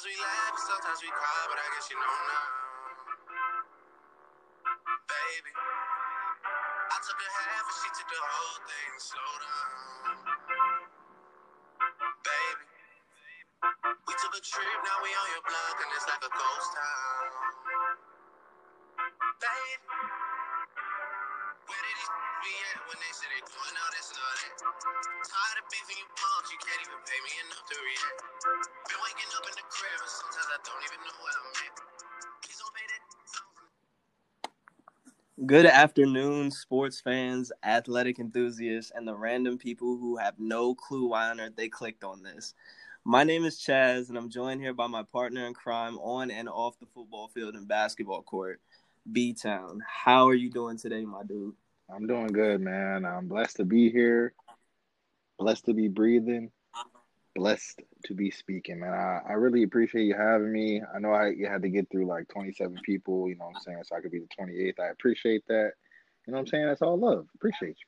Sometimes we laugh, sometimes we cry, but I guess you know now. Baby, I took a half and she took the whole thing. Slow down. Baby, we took a trip, now we on your block, and it's like a ghost town. This? Tired of beefing you you can't even pay me enough to. Been waking up in the crib, and sometimes I don't even know I'm at. Good afternoon, sports fans, athletic enthusiasts, and the random people who have no clue why on earth they clicked on this. My name is Chaz, and I'm joined here by my partner in crime on and off the football field and basketball court, B Town. How are you doing today, my dude? I'm doing good, man. I'm blessed to be here, blessed to be breathing, blessed to be speaking, man. I, I really appreciate you having me. I know I you had to get through like 27 people, you know what I'm saying, so I could be the 28th. I appreciate that. You know what I'm saying? That's all love. Appreciate you.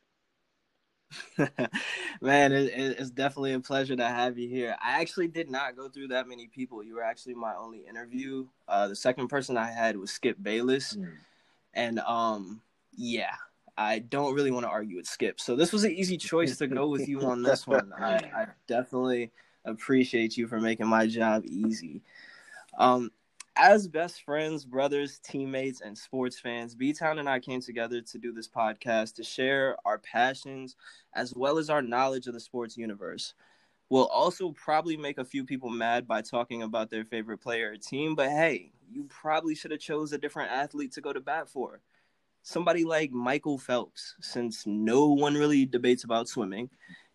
Man, it, it- it's definitely a pleasure to have you here. I actually did not go through that many people. You were actually my only interview. Uh, the second person I had was Skip Bayless, Mm. and um, yeah, I don't really want to argue with Skip. So this was an easy choice to go with you on this one. I, I definitely appreciate you for making my job easy. Um, as best friends, brothers, teammates, and sports fans, B Town and I came together to do this podcast to share our passions as well as our knowledge of the sports universe. We'll also probably make a few people mad by talking about their favorite player or team, but hey, you probably should have chose a different athlete to go to bat for. Somebody like Michael Phelps, since no one really debates about swimming,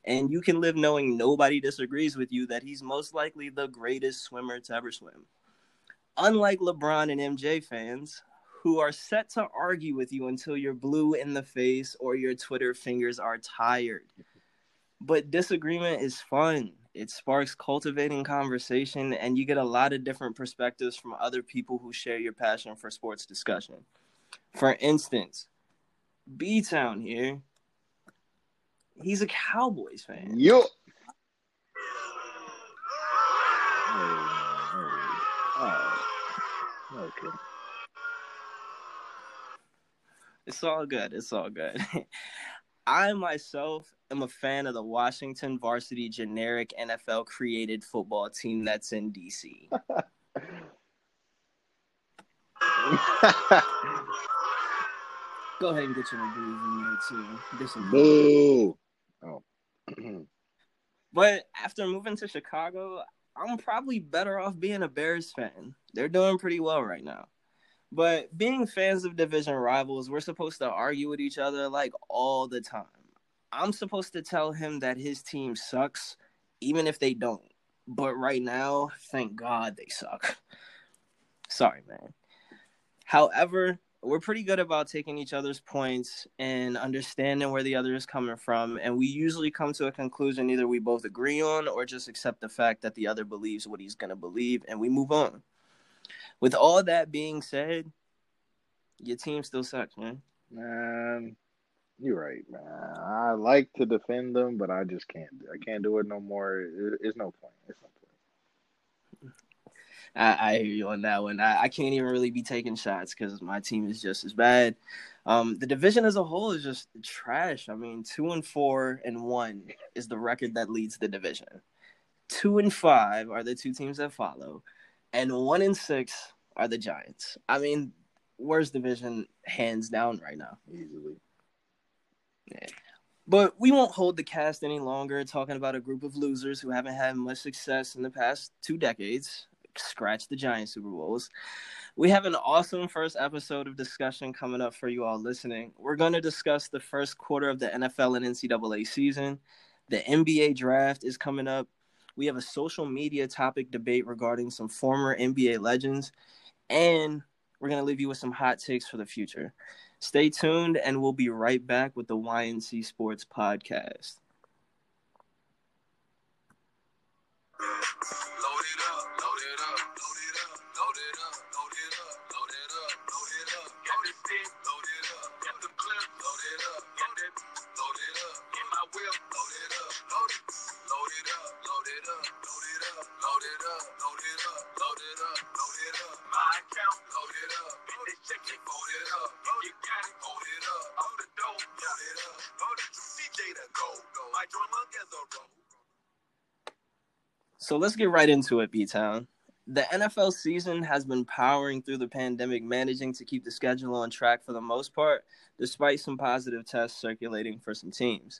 and you can live knowing nobody disagrees with you that he's most likely the greatest swimmer to ever swim. Unlike LeBron and MJ fans, who are set to argue with you until you're blue in the face or your Twitter fingers are tired. But disagreement is fun. It sparks cultivating conversation, and you get a lot of different perspectives from other people who share your passion for sports discussion. For instance, B Town here, he's a Cowboys fan. Hey. Oh. Okay. It's all good. It's all good. I myself am a fan of the Washington varsity generic NFL created football team that's in DC. Go ahead and get your reviews in there too. Get some Boo. Oh. But after moving to Chicago, I'm probably better off being a Bears fan. They're doing pretty well right now. But being fans of division rivals, we're supposed to argue with each other like all the time. I'm supposed to tell him that his team sucks, even if they don't. But right now, thank God they suck. Sorry, man. However, we're pretty good about taking each other's points and understanding where the other is coming from. And we usually come to a conclusion either we both agree on or just accept the fact that the other believes what he's going to believe and we move on. With all that being said, your team still sucks, man. Man, you're right, man. I like to defend them, but I just can't. I can't do it no more. It's no point. It's no point. I, I hear you on that one. I, I can't even really be taking shots because my team is just as bad. Um, the division as a whole is just trash. I mean, two and four and one is the record that leads the division. Two and five are the two teams that follow, and one and six are the Giants. I mean, worst division hands down right now. Easily. Yeah. But we won't hold the cast any longer talking about a group of losers who haven't had much success in the past two decades. Scratch the Giant Super Bowls. We have an awesome first episode of discussion coming up for you all listening. We're going to discuss the first quarter of the NFL and NCAA season. The NBA draft is coming up. We have a social media topic debate regarding some former NBA legends. And we're going to leave you with some hot takes for the future. Stay tuned, and we'll be right back with the YNC Sports Podcast. So let's get right into it, B Town. The NFL season has been powering through the pandemic, managing to keep the schedule on track for the most part, despite some positive tests circulating for some teams.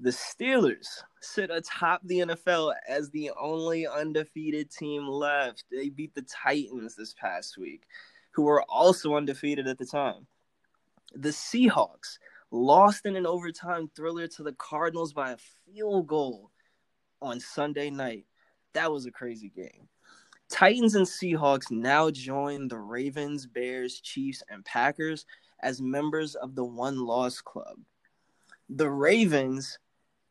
The Steelers sit atop the NFL as the only undefeated team left. They beat the Titans this past week, who were also undefeated at the time. The Seahawks lost in an overtime thriller to the Cardinals by a field goal on Sunday night. That was a crazy game. Titans and Seahawks now join the Ravens, Bears, Chiefs, and Packers as members of the one loss club. The Ravens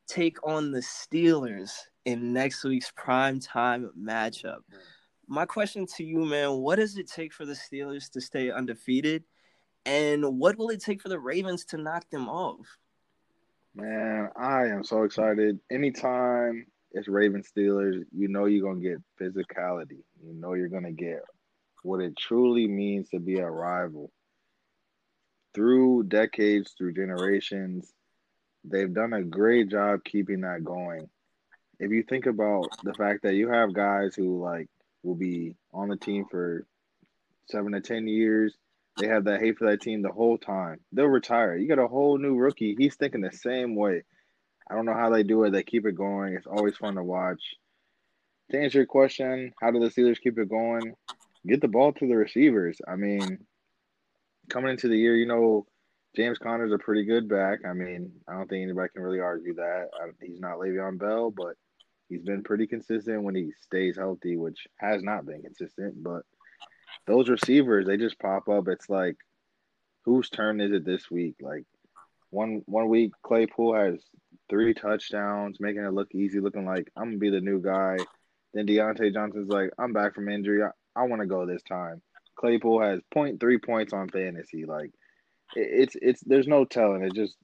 take on the Steelers in next week's prime time matchup. My question to you, man, what does it take for the Steelers to stay undefeated? And what will it take for the Ravens to knock them off? Man, I am so excited. Anytime it's Raven Steelers, you know you're gonna get physicality. You know you're gonna get what it truly means to be a rival. Through decades, through generations, they've done a great job keeping that going. If you think about the fact that you have guys who like will be on the team for seven to ten years, they have that hate for that team the whole time. They'll retire. You got a whole new rookie. He's thinking the same way. I don't know how they do it. They keep it going. It's always fun to watch. To answer your question, how do the Steelers keep it going? Get the ball to the receivers. I mean, coming into the year, you know, James Conner's a pretty good back. I mean, I don't think anybody can really argue that. He's not Le'Veon Bell, but he's been pretty consistent when he stays healthy, which has not been consistent. But those receivers, they just pop up. It's like, whose turn is it this week? Like, one one week Claypool has three touchdowns, making it look easy, looking like I'm gonna be the new guy. Then Diontae Johnson's like, I'm back from injury. I, I want to go this time. Claypool has 0.3 points on fantasy. Like it, it's it's there's no telling. It just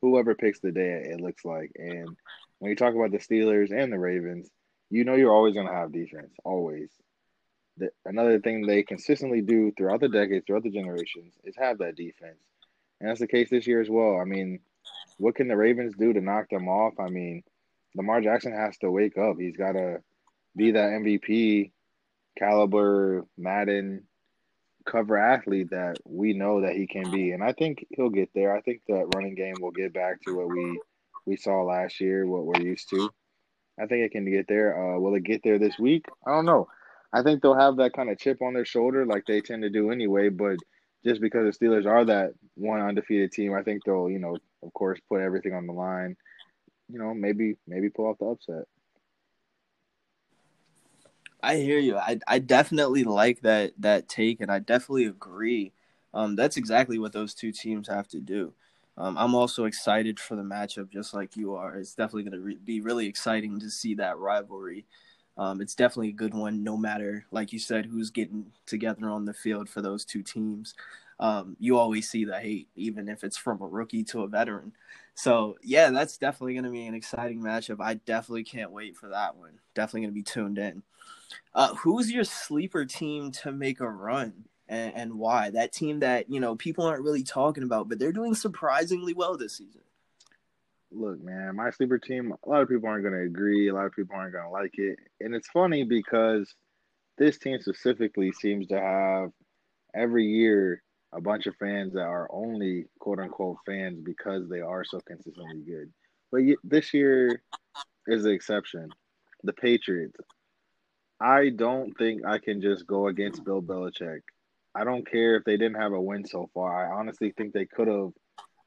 whoever picks the day it looks like. And when you talk about the Steelers and the Ravens, you know you're always gonna have defense. Always. The, another thing they consistently do throughout the decades, throughout the generations, is have that defense. And that's the case this year as well. I mean, what can the Ravens do to knock them off? I mean, Lamar Jackson has to wake up. He's got to be that MVP caliber Madden cover athlete that we know that he can be. And I think he'll get there. I think that running game will get back to what we we saw last year, what we're used to. I think it can get there. Uh, will it get there this week? I don't know. I think they'll have that kind of chip on their shoulder like they tend to do anyway, but just because the Steelers are that one undefeated team, I think they'll, you know, of course, put everything on the line. You know, maybe maybe pull off the upset. I hear you. I I definitely like that that take, and I definitely agree. Um, that's exactly what those two teams have to do. Um, I'm also excited for the matchup, just like you are. It's definitely going to re- be really exciting to see that rivalry. Um, it's definitely a good one, no matter, like you said, who's getting together on the field for those two teams. Um, you always see the hate, even if it's from a rookie to a veteran. So, yeah, that's definitely going to be an exciting matchup. I definitely can't wait for that one. Definitely going to be tuned in. Uh, who's your sleeper team to make a run? And, and why that team that you know people aren't really talking about, but they're doing surprisingly well this season look, man, my sleeper team, a lot of people aren't going to agree. A lot of people aren't going to like it. And it's funny because this team specifically seems to have every year a bunch of fans that are only quote unquote fans because they are so consistently good. But this year is the exception. The Patriots. I don't think I can just go against Bill Belichick. I don't care if they didn't have a win so far. I honestly think they could have,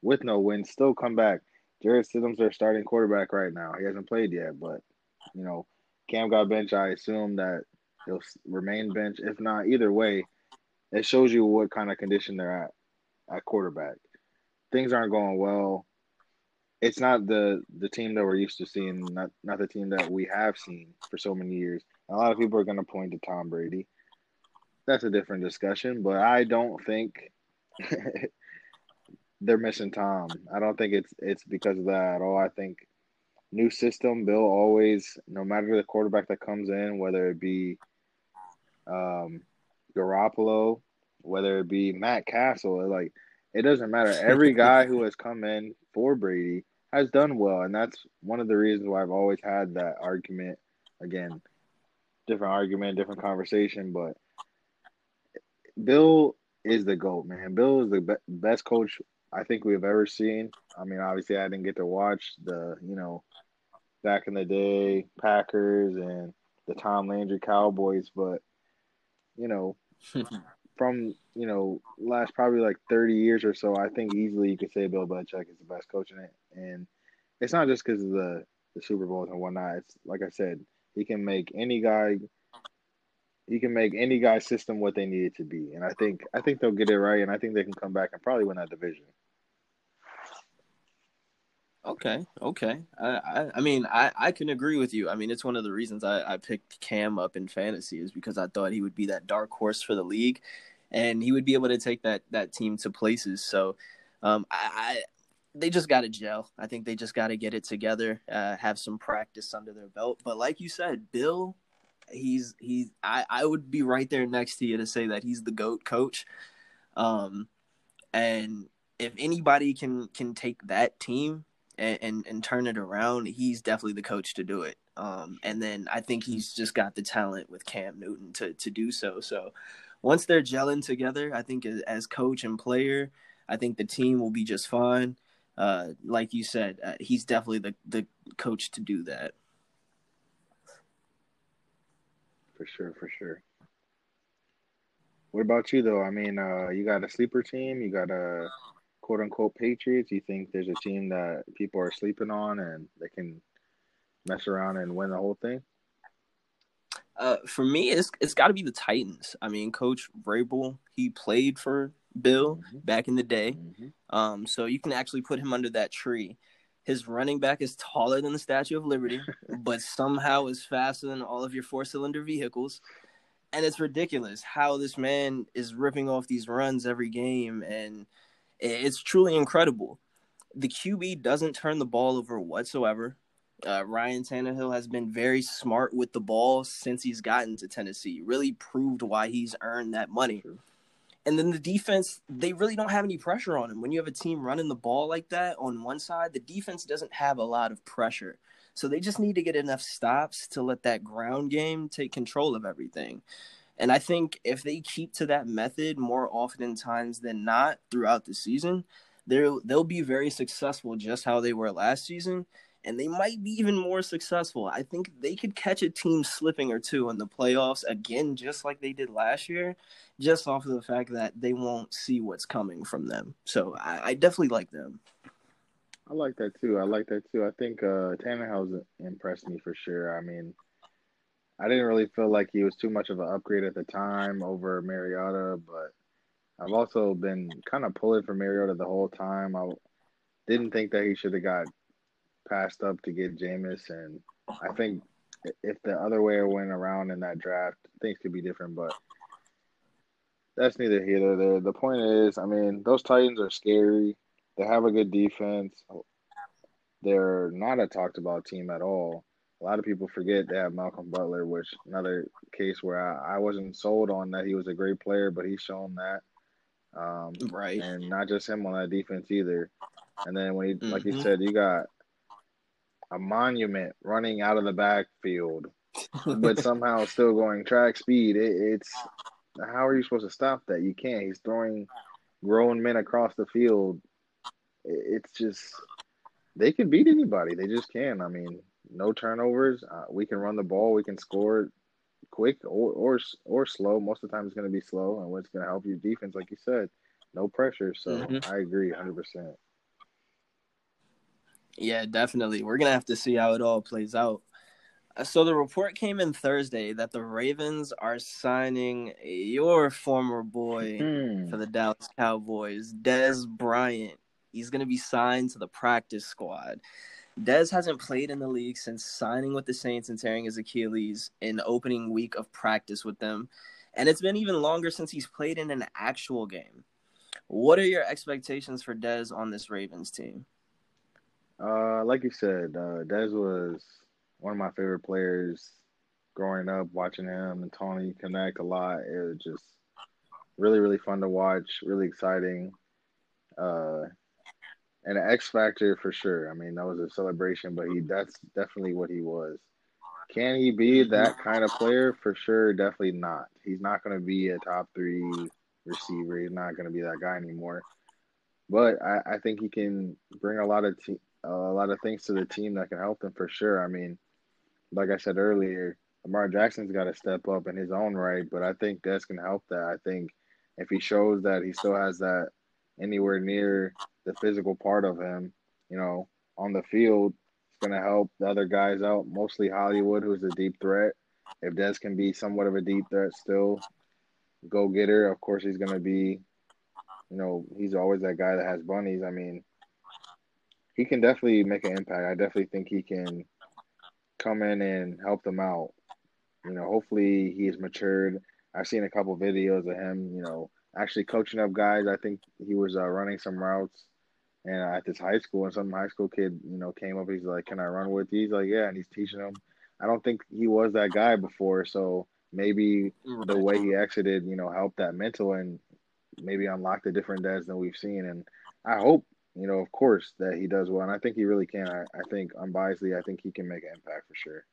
with no win, still come back. Jarrett Stidham's their starting quarterback right now. He hasn't played yet, but you know, Cam got bench. I assume that he'll remain bench. If not, either way, it shows you what kind of condition they're at at quarterback. Things aren't going well. It's not the the team that we're used to seeing, not not the team that we have seen for so many years. A lot of people are going to point to Tom Brady. That's a different discussion, but I don't think they're missing Tom. I don't think it's it's because of that at all. I think new system, Bill always, no matter the quarterback that comes in, whether it be um, Garoppolo, whether it be Matt Cassel, like it doesn't matter. Every guy who has come in for Brady has done well, and that's one of the reasons why I've always had that argument. Again, different argument, different conversation, but Bill is the goat, man. Bill is the be- best coach I think we've ever seen. I mean, obviously, I didn't get to watch the, you know, back in the day Packers and the Tom Landry Cowboys, but you know, from you know last probably like thirty years or so, I think easily you could say Bill Belichick is the best coach in it, and it's not just because of the the Super Bowls and whatnot. It's like I said, he can make any guy. He can make any guy's system what they need it to be, and I think I think they'll get it right, and I think they can come back and probably win that division. Okay, okay. I, I, I mean, I, I can agree with you. I mean, it's one of the reasons I, I picked Cam up in fantasy is because I thought he would be that dark horse for the league, and he would be able to take that that team to places. So, um, I, I they just got to gel. I think they just got to get it together, uh, have some practice under their belt. But like you said, Bill, he's he's I, I would be right there next to you to say that he's the goat coach. Um, and if anybody can can take that team and, and, and turn it around, he's definitely the coach to do it. Um, and then I think he's just got the talent with Cam Newton to to do so. So once they're gelling together, I think as, as coach and player, I think the team will be just fine. Uh, like you said, uh, he's definitely the the coach to do that. For sure, for sure. What about you though? I mean, uh, you got a sleeper team, you got a quote unquote Patriots? You think there's a team that people are sleeping on and they can mess around and win the whole thing? Uh, for me, it's it's got to be the Titans. I mean, Coach Vrabel, he played for Bill mm-hmm. back in the day, mm-hmm. um, so you can actually put him under that tree. His running back is taller than the Statue of Liberty, but somehow is faster than all of your four cylinder vehicles. And it's ridiculous how this man is ripping off these runs every game and it's truly incredible. The QB doesn't turn the ball over whatsoever. Uh, Ryan Tannehill has been very smart with the ball since he's gotten to Tennessee. Really proved why he's earned that money. And then the defense, they really don't have any pressure on him. When you have a team running the ball like that on one side, the defense doesn't have a lot of pressure. So they just need to get enough stops to let that ground game take control of everything. And I think if they keep to that method more often times than not throughout the season, they'll they'll be very successful just how they were last season. And they might be even more successful. I think they could catch a team slipping or two in the playoffs again, just like they did last year, just off of the fact that they won't see what's coming from them. So I, I definitely like them. I like that too. I like that too. I think uh, Tannehill's impressed me for sure. I mean, I didn't really feel like he was too much of an upgrade at the time over Mariota, but I've also been kind of pulling for Mariota the whole time. I didn't think that he should have got passed up to get Jameis, and I think if the other way went around in that draft, things could be different. But that's neither here nor there. The point is, I mean, those Titans are scary. They have a good defense. They're not a talked about team at all a lot of people forget they have Malcolm Butler, which another case where I, I wasn't sold on that he was a great player, but he's shown that. Um, right. And not just him on that defense either. And then when he, mm-hmm. like you mm-hmm. said, you got a monument running out of the backfield, but somehow still going track speed. It, it's how are you supposed to stop that? You can't. He's throwing grown men across the field. It's just they can beat anybody. They just can. I mean, no turnovers. Uh, we can run the ball. We can score quick or or or slow. Most of the time, it's going to be slow, and what's going to help your defense, like you said, no pressure. So mm-hmm. I agree, hundred percent. Yeah, definitely. We're gonna have to see how it all plays out. Uh, so the report came in Thursday that the Ravens are signing your former boy mm. for the Dallas Cowboys, Dez Bryant. He's going to be signed to the practice squad. Dez hasn't played in the league since signing with the Saints and tearing his Achilles in opening week of practice with them. And it's been even longer since he's played in an actual game. What are your expectations for Dez on this Ravens team? Uh, like you said, uh, Dez was one of my favorite players growing up, watching him and Tony connect a lot. It was just really, really fun to watch. Really exciting. Uh, and an X factor for sure. I mean, that was a celebration, but he that's definitely what he was. Can he be that kind of player? For sure, definitely not. He's not going to be a top three receiver. He's not going to be that guy anymore. But I, I think he can bring a lot of te- a lot of things to the team that can help them for sure. I mean, like I said earlier, Lamar Jackson's got to step up in his own right, but I think that's can help that. I think if he shows that he still has that anywhere near the physical part of him, you know, on the field, it's going to help the other guys out, mostly Hollywood, who's a deep threat. If Dez can be somewhat of a deep threat still, go getter, of course, he's going to be, you know, he's always that guy that has bunnies. I mean, he can definitely make an impact. I definitely think he can come in and help them out. You know, hopefully he's matured. I've seen a couple videos of him, you know, actually coaching up guys. I think he was uh, running some routes and at this high school, and some high school kid, you know, came up. He's like, "Can I run with you?" He's like, "Yeah," and he's teaching him. I don't think he was that guy before, so maybe the way he exited, you know, helped that mental and maybe unlock the different Dez than we've seen. And I hope, you know, of course, that he does well, and I think he really can. I, I think unbiasedly, I think he can make an impact for sure.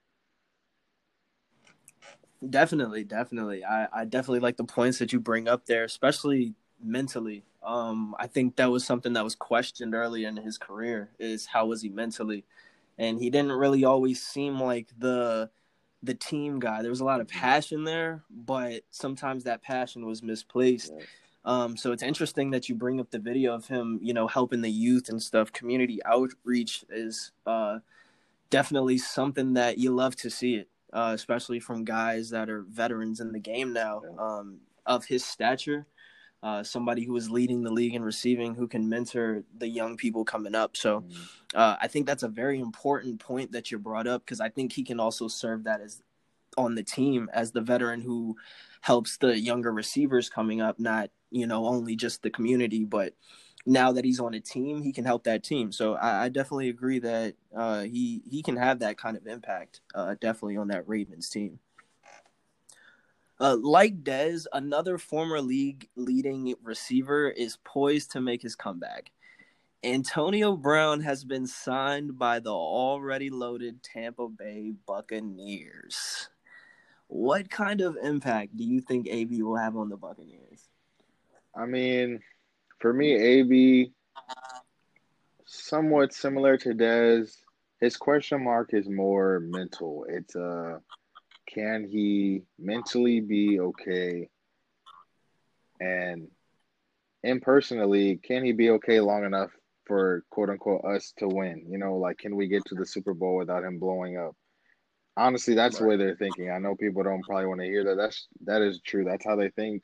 Definitely, definitely. I, I definitely like the points that you bring up there, especially mentally. Um, I think that was something that was questioned early in his career is how was he mentally? And he didn't really always seem like the the team guy. There was a lot of passion there, but sometimes that passion was misplaced. Um, so it's interesting that you bring up the video of him, you know, helping the youth and stuff. Community outreach is uh, definitely something that you love to see it uh, especially from guys that are veterans in the game now um, of his stature. Uh, somebody who is leading the league in receiving, who can mentor the young people coming up. So, mm-hmm. uh, I think that's a very important point that you brought up because I think he can also serve that as on the team as the veteran who helps the younger receivers coming up, not you know only just the community, but now that he's on a team, he can help that team. So I, I definitely agree that uh, he he can have that kind of impact, uh, definitely on that Ravens team. Uh, like Dez, another former league leading receiver is poised to make his comeback. Antonio Brown has been signed by the already loaded Tampa Bay Buccaneers. What kind of impact do you think AB will have on the Buccaneers? I mean, for me, AB, somewhat similar to Dez. His question mark is more mental. It's uh, can he mentally be okay? And impersonally, can he be okay long enough for quote unquote us to win? You know, like can we get to the Super Bowl without him blowing up? Honestly, that's right. the way they're thinking. I know people don't probably want to hear that. That's that is true. That's how they think.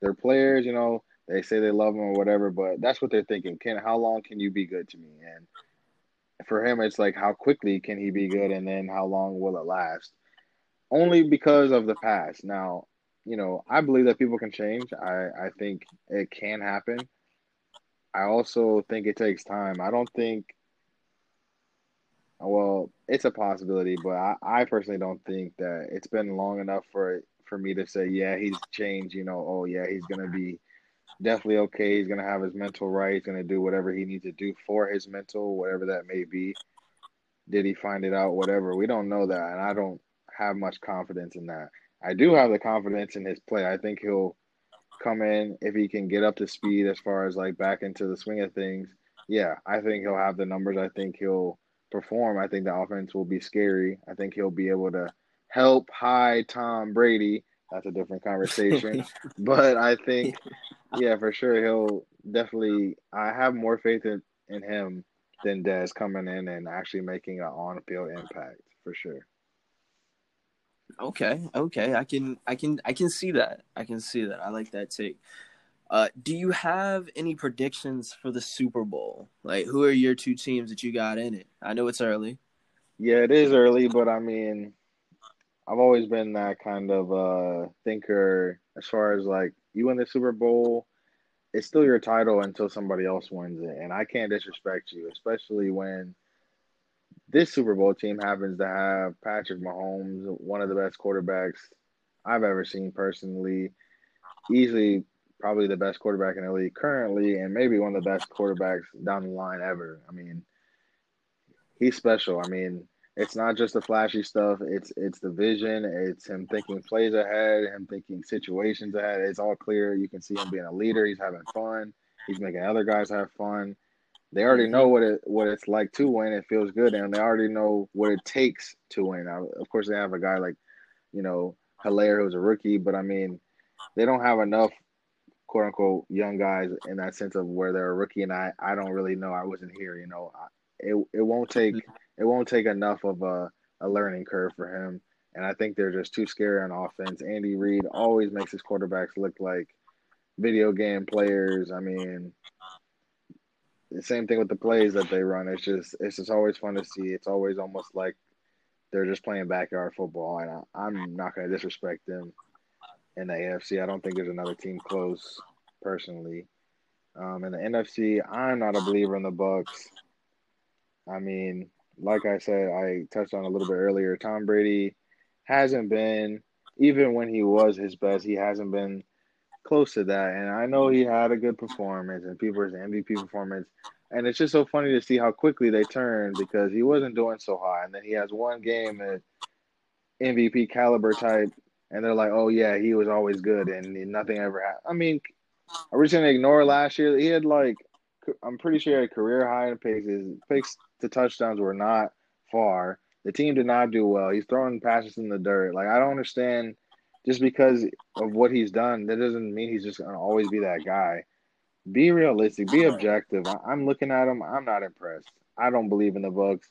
They're players, you know. They say they love him or whatever, but that's what they're thinking. Can how long can you be good to me? And for him, it's like how quickly can he be good, and then how long will it last? Only because of the past. Now, you know, I believe that people can change. I I think it can happen. I also think it takes time. I don't think. Well, it's a possibility, but I, I personally don't think that it's been long enough for for me to say, yeah, he's changed. You know, oh yeah, he's gonna be definitely okay. He's gonna have his mental right. He's gonna do whatever he needs to do for his mental, whatever that may be. Did he find it out? Whatever. We don't know that, and I don't have much confidence in that. I do have the confidence in his play. I think he'll come in if he can get up to speed as far as like back into the swing of things. Yeah, I think he'll have the numbers. I think he'll perform. I think the offense will be scary. I think he'll be able to help hide Tom Brady that's a different conversation. but I think, yeah, for sure, he'll definitely. I have more faith in, in him than Dez coming in and actually making an on field impact for sure. Okay, okay, I can, I can, I can see that. I can see that. I like that take. Uh, do you have any predictions for the Super Bowl? Like, who are your two teams that you got in it? I know it's early. Yeah, it is early, but I mean, I've always been that kind of uh, thinker as far as like you win the Super Bowl, it's still your title until somebody else wins it, and I can't disrespect you, especially when this Super Bowl team happens to have Patrick Mahomes, one of the best quarterbacks I've ever seen personally. Easily, probably the best quarterback in the league currently, and maybe one of the best quarterbacks down the line ever. I mean, he's special. I mean, it's not just the flashy stuff. It's it's the vision. It's him thinking plays ahead, him thinking situations ahead. It's all clear. You can see him being a leader. He's having fun. He's making other guys have fun. They already know what it what it's like to win. It feels good, and they already know what it takes to win. Now, of course, they have a guy like, you know, Helaire who's a rookie, but I mean, they don't have enough quote unquote young guys in that sense of where they're a rookie, and I I don't really know. I wasn't here, you know. It it won't take mm-hmm. It won't take enough of a a learning curve for him, and I think they're just too scary on offense. Andy Reid always makes his quarterbacks look like video game players. I mean, the same thing with the plays that they run. It's just it's just always fun to see. It's always almost like they're just playing backyard football, and I, am not going to disrespect them in the AFC. I don't think there's another team close, personally. Um, in the NFC, I'm not a believer in the Bucks. I mean, like I said, I touched on a little bit earlier. Tom Brady hasn't been, even when he was his best, he hasn't been close to that. And I know he had a good performance and people his MVP performance. And it's just so funny to see how quickly they turned because he wasn't doing so high. And then he has one game at MVP caliber type, and they're like, oh, yeah, he was always good and nothing ever happened. I mean, are we going to ignore last year? He had like, I'm pretty sure had career high in. His picks to touchdowns were not far. The team did not do well. He's throwing passes in the dirt. Like, I don't understand just because of what he's done, that doesn't mean he's just gonna always be that guy. Be realistic. Be objective. I'm looking at him. I'm not impressed. I don't believe in the Bucks.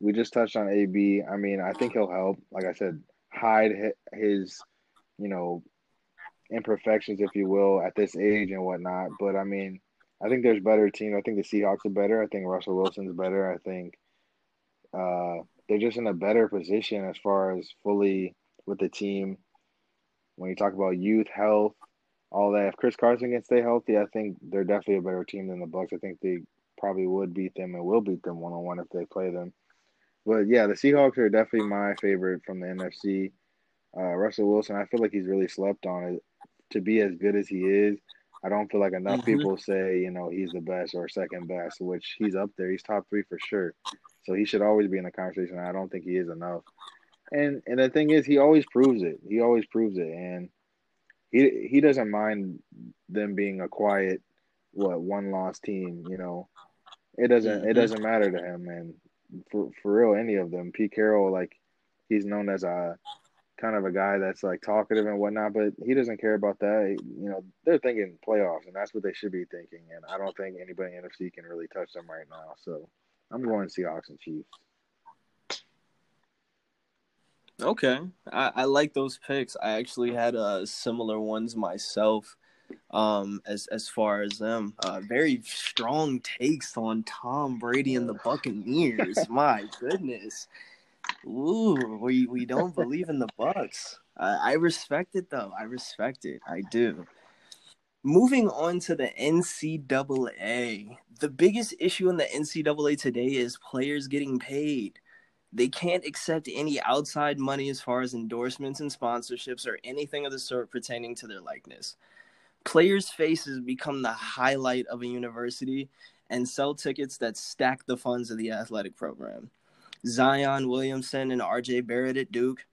We just touched on AB. I mean, I think he'll help. Like I said, hide his, you know, imperfections, if you will, at this age and whatnot. But I mean, I think there's better team. I think the Seahawks are better. I think Russell Wilson's better. I think uh, they're just in a better position as far as fully with the team when you talk about youth, health, all that. If Chris Carson can stay healthy, I think they're definitely a better team than the Bucks. I think they probably would beat them and will beat them one on one if they play them. But yeah, the Seahawks are definitely my favorite from the NFC. Uh, Russell Wilson, I feel like he's really slept on it to be as good as he is. I don't feel like enough mm-hmm. people say, you know, he's the best or second best, which he's up there. He's top three for sure. So he should always be in the conversation. I don't think he is enough. And and the thing is, he always proves it. He always proves it, and he he doesn't mind them being a quiet, what one loss team. You know, it doesn't mm-hmm. it doesn't matter to him. And for for real, any of them, Pete Carroll, like he's known as a kind of a guy that's like talkative and whatnot, but he doesn't care about that. You know, they're thinking playoffs, and that's what they should be thinking. And I don't think anybody in NFC can really touch them right now. So I'm going Seahawks and Chiefs. Okay, I, I like those picks. I actually had uh, similar ones myself. Um, as as far as them, uh, very strong takes on Tom Brady and the Buccaneers. My goodness, ooh, we we don't believe in the Bucks. I, I respect it though. I respect it. I do. Moving on to the NCAA, the biggest issue in the NCAA today is players getting paid they can't accept any outside money as far as endorsements and sponsorships or anything of the sort pertaining to their likeness. Players' faces become the highlight of a university and sell tickets that stack the funds of the athletic program. Zion Williamson and RJ Barrett at Duke,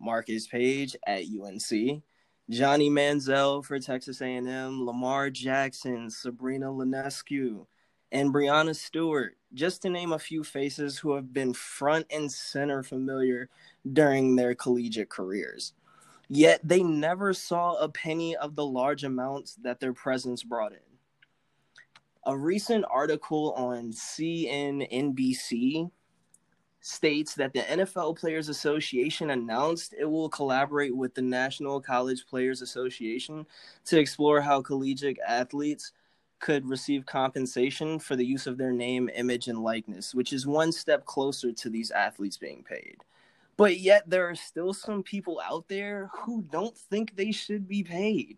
Marcus Paige at UNC, Johnny Manziel for Texas A&M, Lamar Jackson, Sabrina Ionescu, and Breanna Stewart, just to name a few faces who have been front and center familiar during their collegiate careers. Yet they never saw a penny of the large amounts that their presence brought in. A recent article on CNBC states that the NFL Players Association announced it will collaborate with the National College Players Association to explore how collegiate athletes could receive compensation for the use of their name, image, and likeness, which is one step closer to these athletes being paid. But yet, there are still some people out there who don't think they should be paid.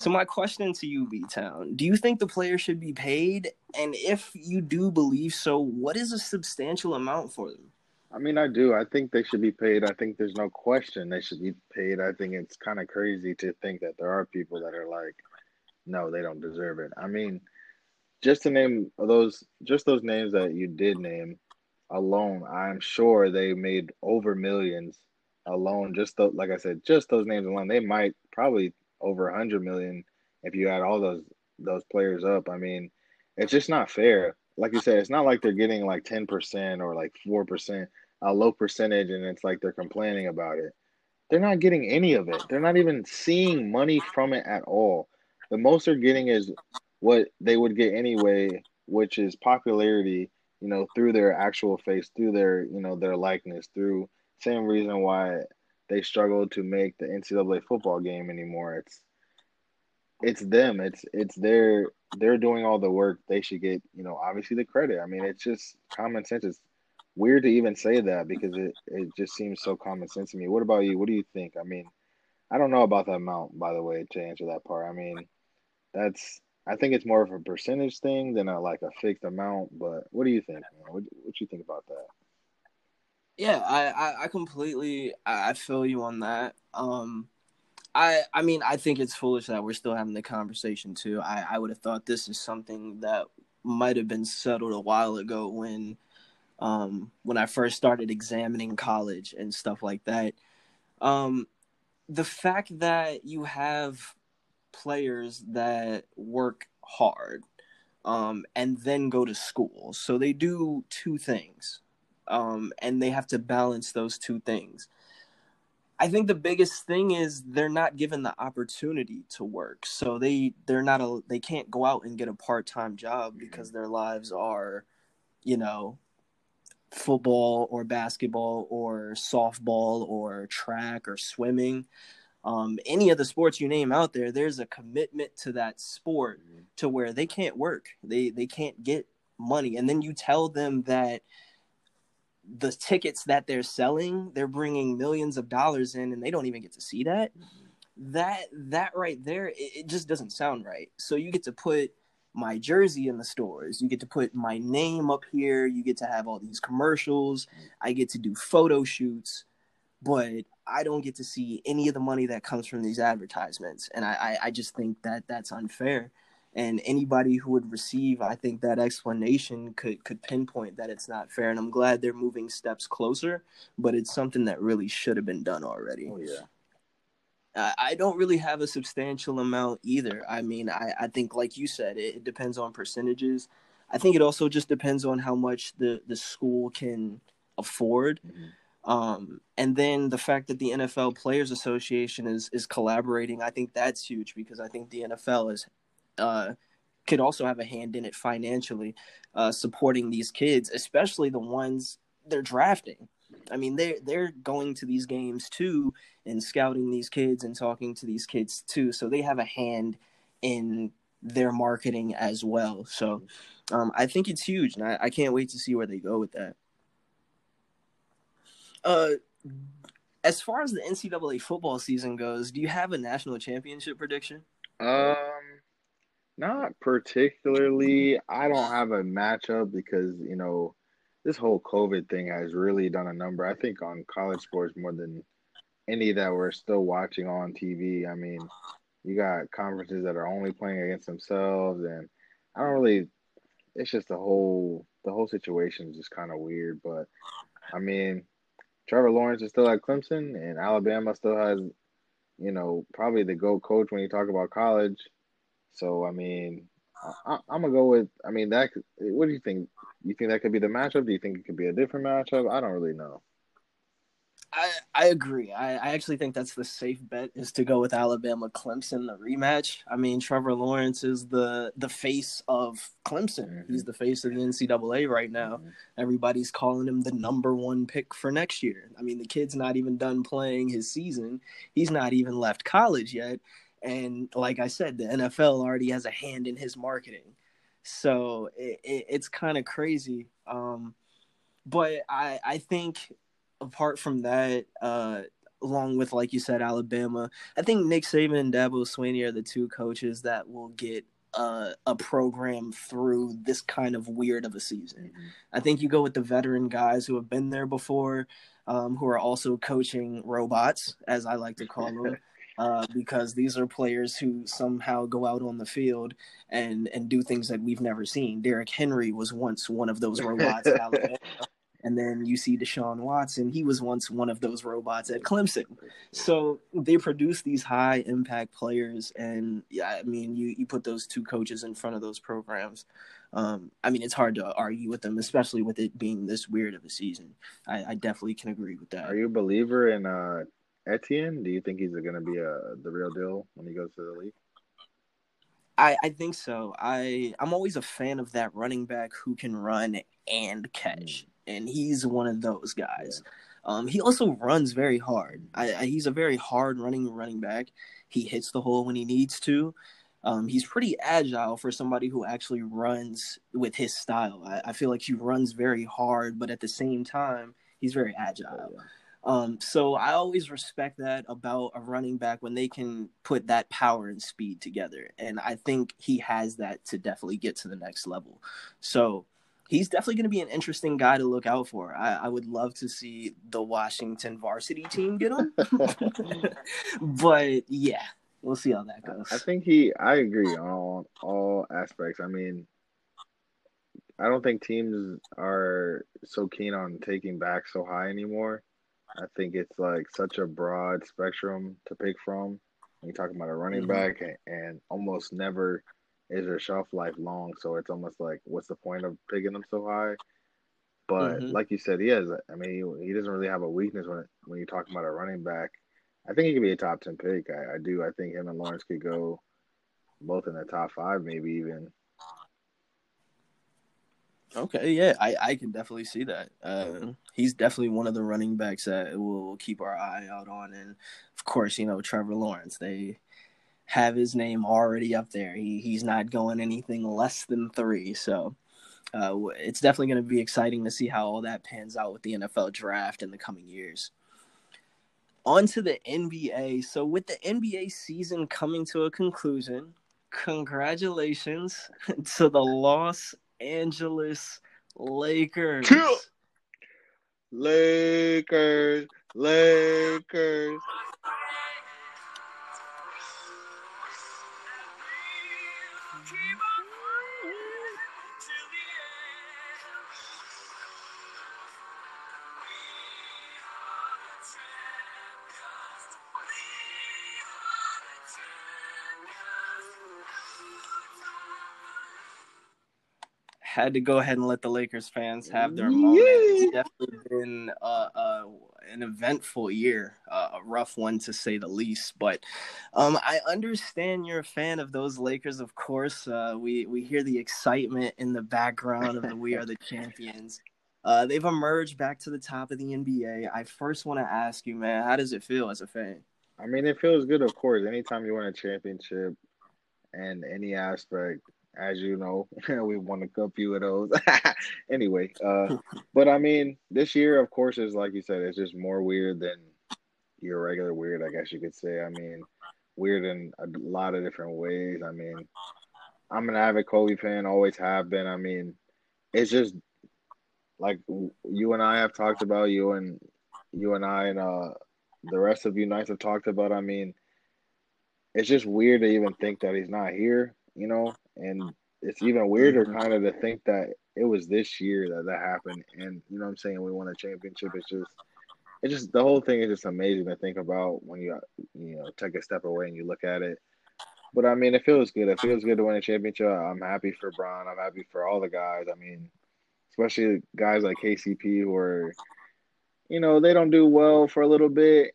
So my question to you, B Town, do you think the player should be paid? And if you do believe so, what is a substantial amount for them? I mean, I do. I think they should be paid. I think there's no question they should be paid. I think it's kind of crazy to think that there are people that are like, no, they don't deserve it. I mean, just to name those, just those names that you did name alone, I'm sure they made over millions alone. Just the, like I said, just those names alone, they might probably over a hundred million if you add all those those players up. I mean, it's just not fair. Like you said, it's not like they're getting like ten percent or like four percent, a low percentage, and it's like they're complaining about it. They're not getting any of it. They're not even seeing money from it at all. The most they're getting is what they would get anyway, which is popularity, you know, through their actual face, through their, you know, their likeness, through same reason why they struggle to make the NCAA football game anymore. It's it's them. It's it's their they're doing all the work. They should get, you know, obviously the credit. I mean, it's just common sense. It's weird to even say that because it, it just seems so common sense to me. What about you? What do you think? I mean, I don't know about that amount, by the way, to answer that part. I mean, that's I think it's more of a percentage thing than a like a fixed amount. But what do you think? What what you think about that? Yeah, I, I, I completely I feel you on that. Um, I I mean I think it's foolish that we're still having the conversation too. I I would have thought this is something that might have been settled a while ago when um when I first started examining college and stuff like that. Um, the fact that you have players that work hard um, and then go to school. So they do two things, um, and they have to balance those two things. I think the biggest thing is they're not given the opportunity to work. So they they're not a they can't go out and get a part-time job because their lives are, you know, football or basketball or softball or track or swimming um, any of the sports you name out there, there's a commitment to that sport mm-hmm. to where they can't work, they they can't get money, and then you tell them that the tickets that they're selling, they're bringing millions of dollars in, and they don't even get to see that. Mm-hmm. That that right there, it, it just doesn't sound right. So you get to put my jersey in the stores. You get to put my name up here. You get to have all these commercials. Mm-hmm. I get to do photo shoots, but I don't get to see any of the money that comes from these advertisements, and I, I, I just think that that's unfair. And anybody who would receive, I think that explanation could could pinpoint that it's not fair. And I'm glad they're moving steps closer, but it's something that really should have been done already. Oh yeah. I don't really have a substantial amount either. I mean, I, I think, like you said, it, it depends on percentages. I think it also just depends on how much the, the school can afford. Mm-hmm. Um, and then the fact that the NFL Players Association is is collaborating, I think that's huge because I think the NFL is uh, could also have a hand in it financially, uh, supporting these kids, especially the ones they're drafting. I mean, they're they're going to these games too and scouting these kids and talking to these kids too, so they have a hand in their marketing as well. So um, I think it's huge, and I, I can't wait to see where they go with that. Uh, as far as the NCAA football season goes, do you have a national championship prediction? Um, not particularly. I don't have a matchup because you know this whole COVID thing has really done a number. I think on college sports more than any that we're still watching on TV. I mean, you got conferences that are only playing against themselves, and I don't really. It's just the whole the whole situation is just kind of weird. But I mean, Trevor Lawrence is still at Clemson, and Alabama still has, you know, probably the GOAT coach when you talk about college. So, I mean, I, am going to go with, I mean, that. what do you think? You think that could be the matchup? Do you think it could be a different matchup? I don't really know. I I agree. I, I actually think that's the safe bet is to go with Alabama Clemson the rematch. I mean Trevor Lawrence is the the face of Clemson. Mm-hmm. He's the face of the NCAA right now. Mm-hmm. Everybody's calling him the number one pick for next year. I mean the kid's not even done playing his season. He's not even left college yet. And like I said, the NFL already has a hand in his marketing. So it, it, it's kind of crazy. Um, but I I think apart from that, uh, along with like you said, Alabama. I think Nick Saban and Dabo Swinney are the two coaches that will get uh, a program through this kind of weird of a season. Mm-hmm. I think you go with the veteran guys who have been there before, um, who are also coaching robots, as I like to call them. Uh, because these are players who somehow go out on the field and and do things that we've never seen. Derrick Henry was once one of those robots at Alabama. And then you see Deshaun Watson, he was once one of those robots at Clemson. So they produce these high impact players. And yeah, I mean, you, you put those two coaches in front of those programs. Um, I mean, it's hard to argue with them, especially with it being this weird of a season. I, I definitely can agree with that. Are you a believer in uh, Etienne? Do you think he's going to be a, uh, the real deal when he goes to the league? I, I think so. I I'm always a fan of that running back who can run and catch. Mm and he's one of those guys. Um, he also runs very hard. I, I, he's a very hard running running back. He hits the hole when he needs to. Um, he's pretty agile for somebody who actually runs with his style. I, I, feel like he runs very hard, but at the same time, he's very agile. Um, so I always respect that about a running back when they can put that power and speed together. And I think he has that to definitely get to the next level. So he's definitely going to be an interesting guy to look out for. I, I, would love to see the Washington varsity team get him. but yeah, we'll see how that goes. I think he, I agree on all, all aspects. I mean, I don't think teams are so keen on taking back so high anymore. I think it's like such a broad spectrum to pick from. You're talking about a running mm-hmm. back and, and almost never – is their shelf life long. So it's almost like, what's the point of picking them so high? But mm-hmm. like you said, he has. I mean, he, he doesn't really have a weakness when when you're talking about a running back. I think he could be a top ten pick. I, I do. I think him and Lawrence could go both in the top five, maybe even. Okay, yeah, I, I can definitely see that. Uh, he's definitely one of the running backs that we'll keep our eye out on, and of course, you know Trevor Lawrence. They have his name already up there. He he's not going anything less than three. So uh, it's definitely going to be exciting to see how all that pans out with the NFL draft in the coming years. On to the NBA. So with the NBA season coming to a conclusion, congratulations to the Los Angeles Lakers. Lakers, Lakers. Had to go ahead and let the Lakers fans have their moment. It's definitely been uh, uh, an eventful year, uh, a rough one to say the least. But um, I understand you're a fan of those Lakers. Of course, uh, we we hear the excitement in the background of the "We Are the Champions." Uh, they've emerged back to the top of the NBA. I first want to ask you, man, how does it feel as a fan? I mean, it feels good, of course. Anytime you win a championship, and any aspect as you know, we won a few of those. anyway, uh, but I mean, this year, of course, is like you said, it's just more weird than your regular weird. I guess you could say. I mean, weird in a lot of different ways. I mean, I'm an avid Kobe fan, always have been. I mean, it's just like you and I have talked about. You and you and I and uh, the rest of you nights have talked about. I mean, it's just weird to even think that he's not here you know, and it's even weirder mm-hmm. kind of to think that it was this year that that happened, and you know what I'm saying we won a championship. It's just, it's just the whole thing is just amazing to think about when you you know take a step away and you look at it. But I mean, it feels good. It feels good to win a championship. I'm happy for Bron. I'm happy for all the guys. I mean, especially guys like KCP who are, you know, they don't do well for a little bit,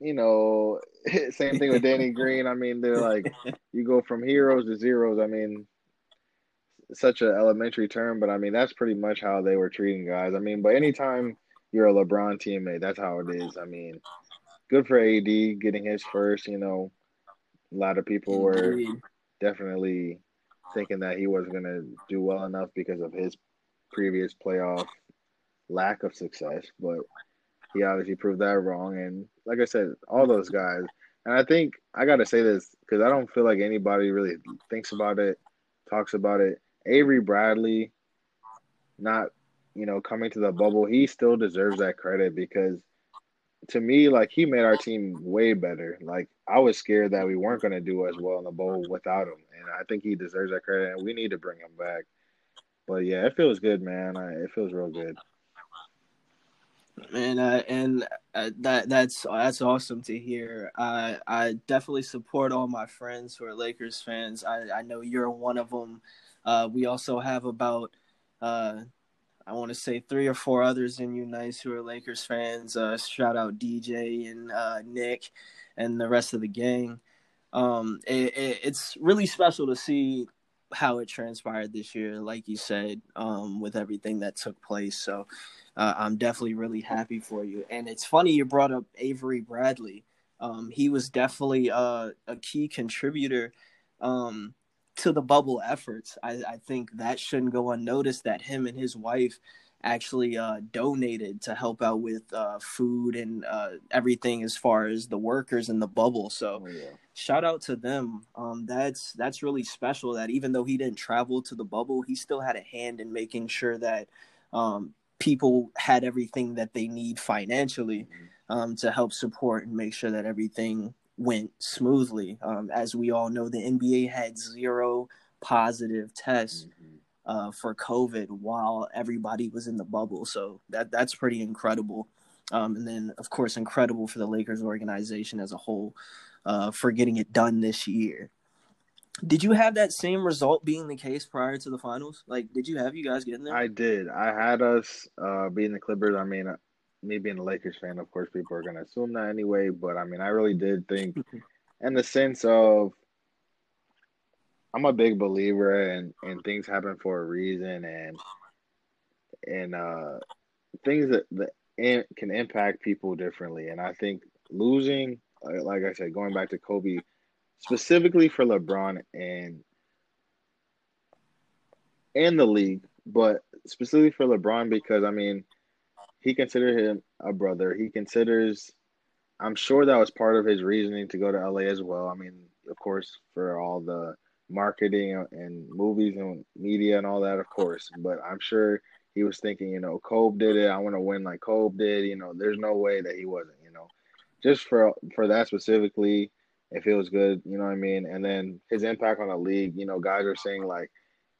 you know, same thing with Danny Green. I mean, they're like you go from heroes to zeros. I mean, such an elementary term, but I mean that's pretty much how they were treating guys. I mean, but anytime you're a LeBron teammate, that's how it is. I mean, good for AD getting his first. You know, a lot of people were definitely thinking that he wasn't going to do well enough because of his previous playoff lack of success, but he obviously proved that wrong. And like I said, all those guys. And I think I got to say this because I don't feel like anybody really thinks about it, talks about it. Avery Bradley, not you know coming to the bubble, he still deserves that credit because to me, like he made our team way better. Like I was scared that we weren't going to do as well in the bowl without him, and I think he deserves that credit. And we need to bring him back. But yeah, it feels good, man. It feels real good. And uh, and uh, that that's that's awesome to hear. I I definitely support all my friends who are Lakers fans. I I know you're one of them. Uh, we also have about uh, I want to say three or four others in Unice who are Lakers fans. Uh, shout out DJ and uh, Nick and the rest of the gang. Um, it, it, it's really special to see how it transpired this year, like you said, um, with everything that took place. So uh, I'm definitely really happy for you. And it's funny you brought up Avery Bradley. Um, he was definitely uh, a key contributor um, to the bubble efforts. I, I, think that shouldn't go unnoticed that him and his wife actually uh, donated to help out with uh, food and uh, everything as far as the workers in the bubble. So oh, yeah. shout out to them. Um, that's that's really special. That even though he didn't travel to the bubble, he still had a hand in making sure that um, people had everything that they need financially um, to help support and make sure that everything went smoothly. Um, as we all know, the NBA had zero positive tests mm-hmm. uh, for COVID while everybody was in the bubble. So that that's pretty incredible. Um, and then, of course, incredible for the Lakers organization as a whole uh, for getting it done this year. Did you have that same result being the case prior to the finals? Like, did you have you guys getting there? I did. I had us uh, being the Clippers. I mean, me being a Lakers fan, of course, people are going to assume that anyway. But I mean, I really did think, in the sense of, I'm a big believer and and things happen for a reason, and and uh, things that that can impact people differently. And I think losing, like I said, going back to Kobe, specifically for LeBron and and the league, but specifically for LeBron because I mean he considered him a brother. He considers, I'm sure that was part of his reasoning to go to LA as well. I mean, of course, for all the marketing and movies and media and all that, of course. But I'm sure he was thinking, you know, Kobe did it. I want to win like Kobe did. You know, there's no way that he wasn't. You know, just for for that specifically, it feels good. You know what I mean? And then his impact on the league. You know, guys are saying like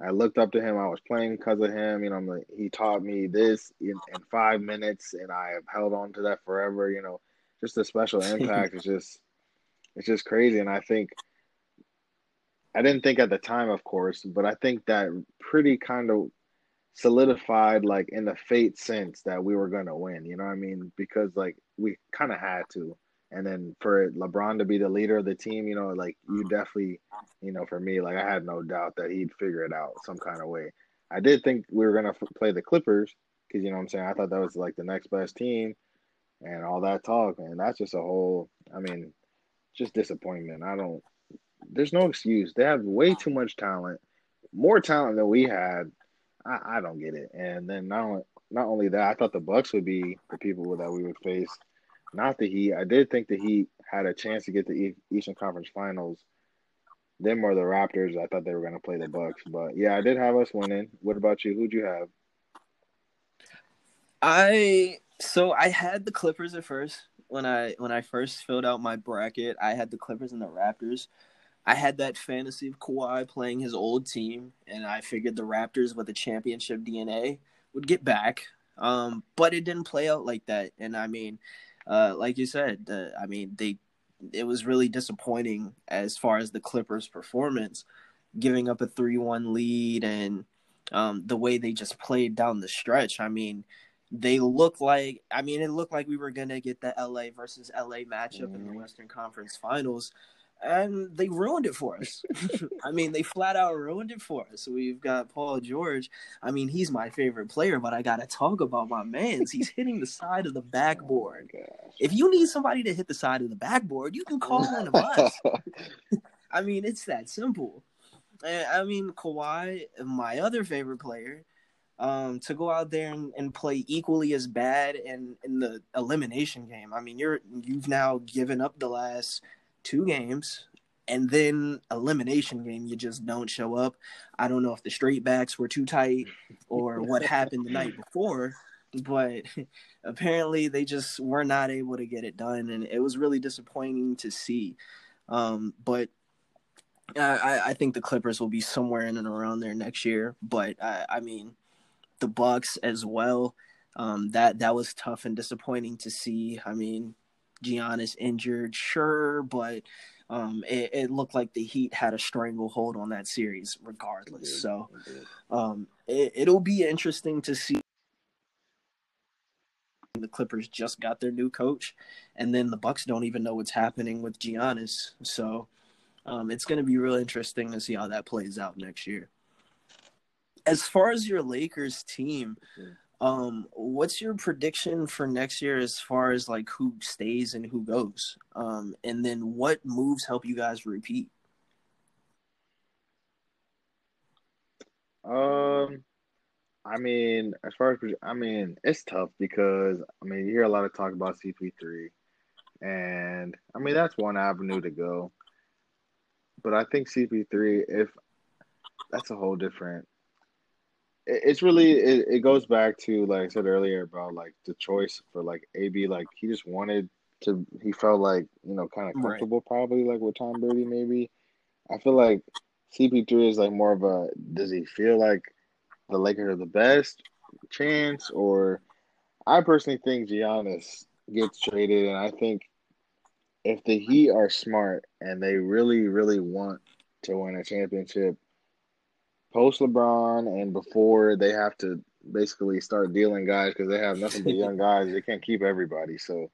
I looked up to him. I was playing because of him. You know, I'm like, he taught me this in, in, five minutes, and I have held on to that forever. You know, just a special impact. it's just, it's just crazy. And I think, I didn't think at the time, of course, but I think that pretty kind of solidified, like in the fate sense, that we were gonna win. You know what I mean? Because like we kind of had to. And then for LeBron to be the leader of the team, you know, like you mm-hmm. definitely, you know, for me, like I had no doubt that he'd figure it out some kind of way. I did think we were gonna f- play the Clippers because you know what I'm saying. I thought that was like the next best team, and all that talk, and that's just a whole. I mean, just disappointment. I don't. There's no excuse. They have way too much talent, more talent than we had. I, I don't get it. And then not only, not only that, I thought the Bucks would be the people that we would face not the Heat. I did think the Heat had a chance to get the Eastern Conference Finals. Them or the Raptors. I thought they were going to play the Bucks, but yeah, I did have us winning. What about you? Who'd you have? I so I had the Clippers at first when I when I first filled out my bracket. I had the Clippers and the Raptors. I had that fantasy of Kawhi playing his old team, and I figured the Raptors with the championship DNA would get back. Um, but it didn't play out like that, and I mean, uh, like you said, uh, I mean, they it was really disappointing as far as the Clippers' performance, giving up a three-one lead and um, the way they just played down the stretch. I mean, they look like I mean, it looked like we were gonna get the LA versus LA matchup mm-hmm. in the mm-hmm. Western Conference Finals and they ruined it for us. I mean, they flat out ruined it for us. We've got Paul George. I mean, he's my favorite player, but I gotta talk about my man's. He's hitting the side of the backboard. Oh if you need somebody to hit the side of the backboard, you can call one of us. I mean, it's that simple. I mean, Kawhi, my other favorite player, um, to go out there and, and play equally as bad in, in the elimination game. I mean, you're you've now given up the last two games, and then elimination game you just don't show up. I don't know if the straight backs were too tight or what happened the night before, but apparently they just were not able to get it done, and it was really disappointing to see. Um, but I, I think the Clippers will be somewhere in and around there next year. But I, I mean, the Bucks as well. Um, that that was tough and disappointing to see. I mean, Giannis injured, sure, but um, it, it, looked like the Heat had a stranglehold on that series, regardless. So um, it, will be interesting to see. The Clippers just got their new coach, and then the Bucks don't even know what's happening with Giannis. So um, it's going to be real interesting to see how that plays out next year as far as your Lakers team, um, what's your prediction for next year as far as like who stays and who goes? Um, and then what moves help you guys repeat? Um, I mean, as far as I mean, it's tough because I mean you hear a lot of talk about CP3, and I mean that's one avenue to go. But I think CP3, if that's a whole different it's really it, it goes back to like I said earlier about like the choice for like AB like he just wanted to he felt like you know kind of comfortable right. probably like with Tom Brady maybe I feel like CP3 is like more of a does he feel like the Lakers are the best chance or I personally think Giannis gets traded and I think if the Heat are smart and they really really want to win a championship post LeBron and before they have to basically start dealing guys because they have nothing but young guys. They can't keep everybody. So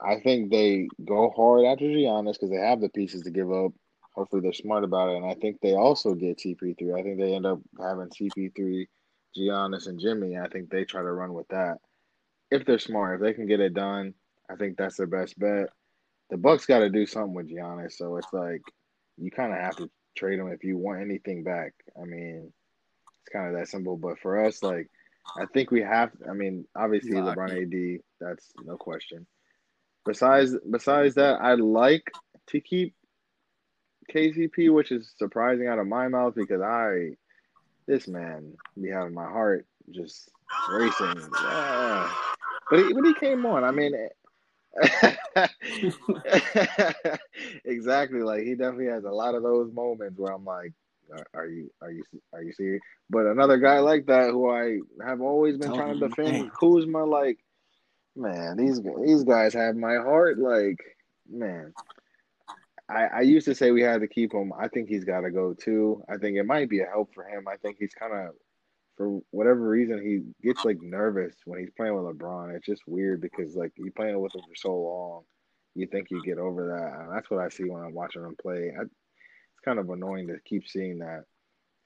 I think they go hard after Giannis because they have the pieces to give up. Hopefully they're smart about it. And I think they also get CP3. I think they end up having CP3, Giannis, and Jimmy. I think they try to run with that. If they're smart, if they can get it done, I think that's their best bet. The Bucks got to do something with Giannis, so it's like you kind of have to trade him if you want anything back. I mean, it's kind of that simple. But for us, like, I think we have. I mean, obviously LeBron AD, that's no question. Besides, besides that, I like to keep KCP, which is surprising out of my mouth because I, this man, be having my heart just racing. Yeah. But he, when he came on, I mean, exactly. Like he definitely has a lot of those moments where I'm like, are, you are you are you serious? But another guy like that who I have always been trying to defend, man. Kuzma, like, man, these these guys have my heart. Like, man, I I used to say we had to keep him. I think he's got to go too. I think it might be a help for him. I think he's kind of for whatever reason, he gets uh-huh. like nervous when he's playing with LeBron. It's just weird because like you playing with him for so long, you think you get over that. And that's what I see when I'm watching him play. I, it's kind of annoying to keep seeing that.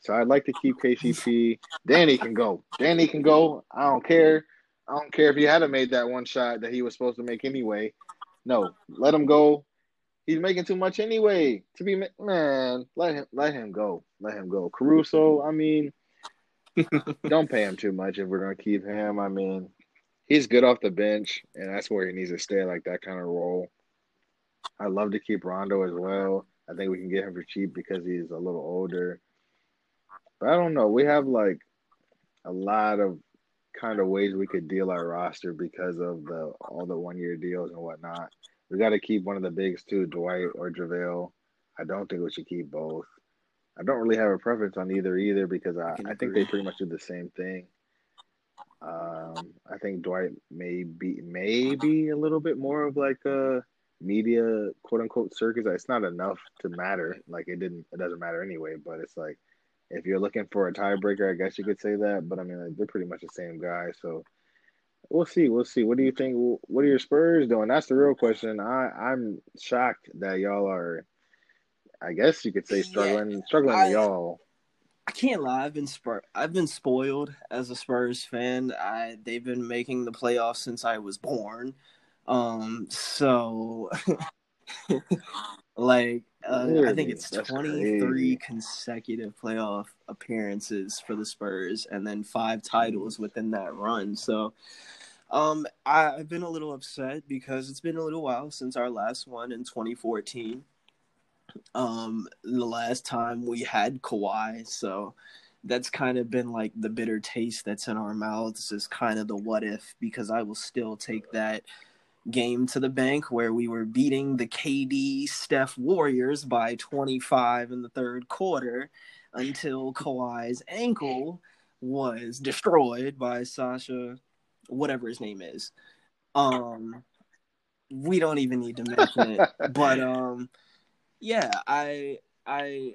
So I'd like to keep KCP. Danny can go. Danny can go. I don't care. I don't care if he hadn't made that one shot that he was supposed to make anyway. No, let him go. He's making too much anyway. To be man, let him let him go. Let him go. Caruso. I mean don't pay him too much if we're gonna keep him. I mean, he's good off the bench, and that's where he needs to stay, like that kind of role. I love to keep Rondo as well. I think we can get him for cheap because he's a little older. But I don't know. We have like a lot of kind of ways we could deal our roster because of the all the one year deals and whatnot. We got to keep one of the bigs too, Dwight or JaVale. I don't think we should keep both. I don't really have a preference on either either because I, I, I think they pretty much do the same thing. Um, I think Dwight may be maybe a little bit more of like a media quote unquote circus. It's not enough to matter. Like it didn't. It doesn't matter anyway. But it's like if you're looking for a tiebreaker, I guess you could say that. But I mean, like, they're pretty much the same guy. So we'll see. We'll see. What do you think? What are your Spurs doing? That's the real question. I I'm shocked that y'all are I guess you could say struggling, yeah, struggling I, y'all. I can't lie. I've been spur- I've been spoiled as a Spurs fan. I they've been making the playoffs since I was born. Um, so Like uh, I think it's That's 23 crazy. consecutive playoff appearances for the Spurs and then five titles within that run. So um I, I've been a little upset because it's been a little while since our last one in 2014. Um the last time we had Kawhi, so that's kind of been like the bitter taste that's in our mouths is kind of the what if because I will still take that game to the bank where we were beating the KD Steph Warriors by 25 in the third quarter until Kawhi's ankle was destroyed by Sasha, whatever his name is. Um, we don't even need to mention it, but um, yeah, I I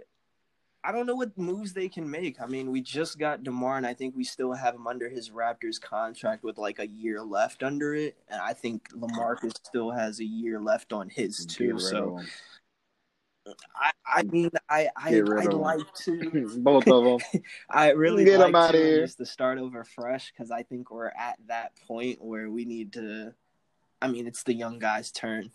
I don't know what moves they can make. I mean, we just got Demar, and I think we still have him under his Raptors contract with like a year left under it, and I think Lamarcus still has a year left on his too. So I I mean I I I'd like to. Both of them. I really Get like outta to here. just to start over fresh because I think we're at that point where we need to. I mean, it's the young guy's turn,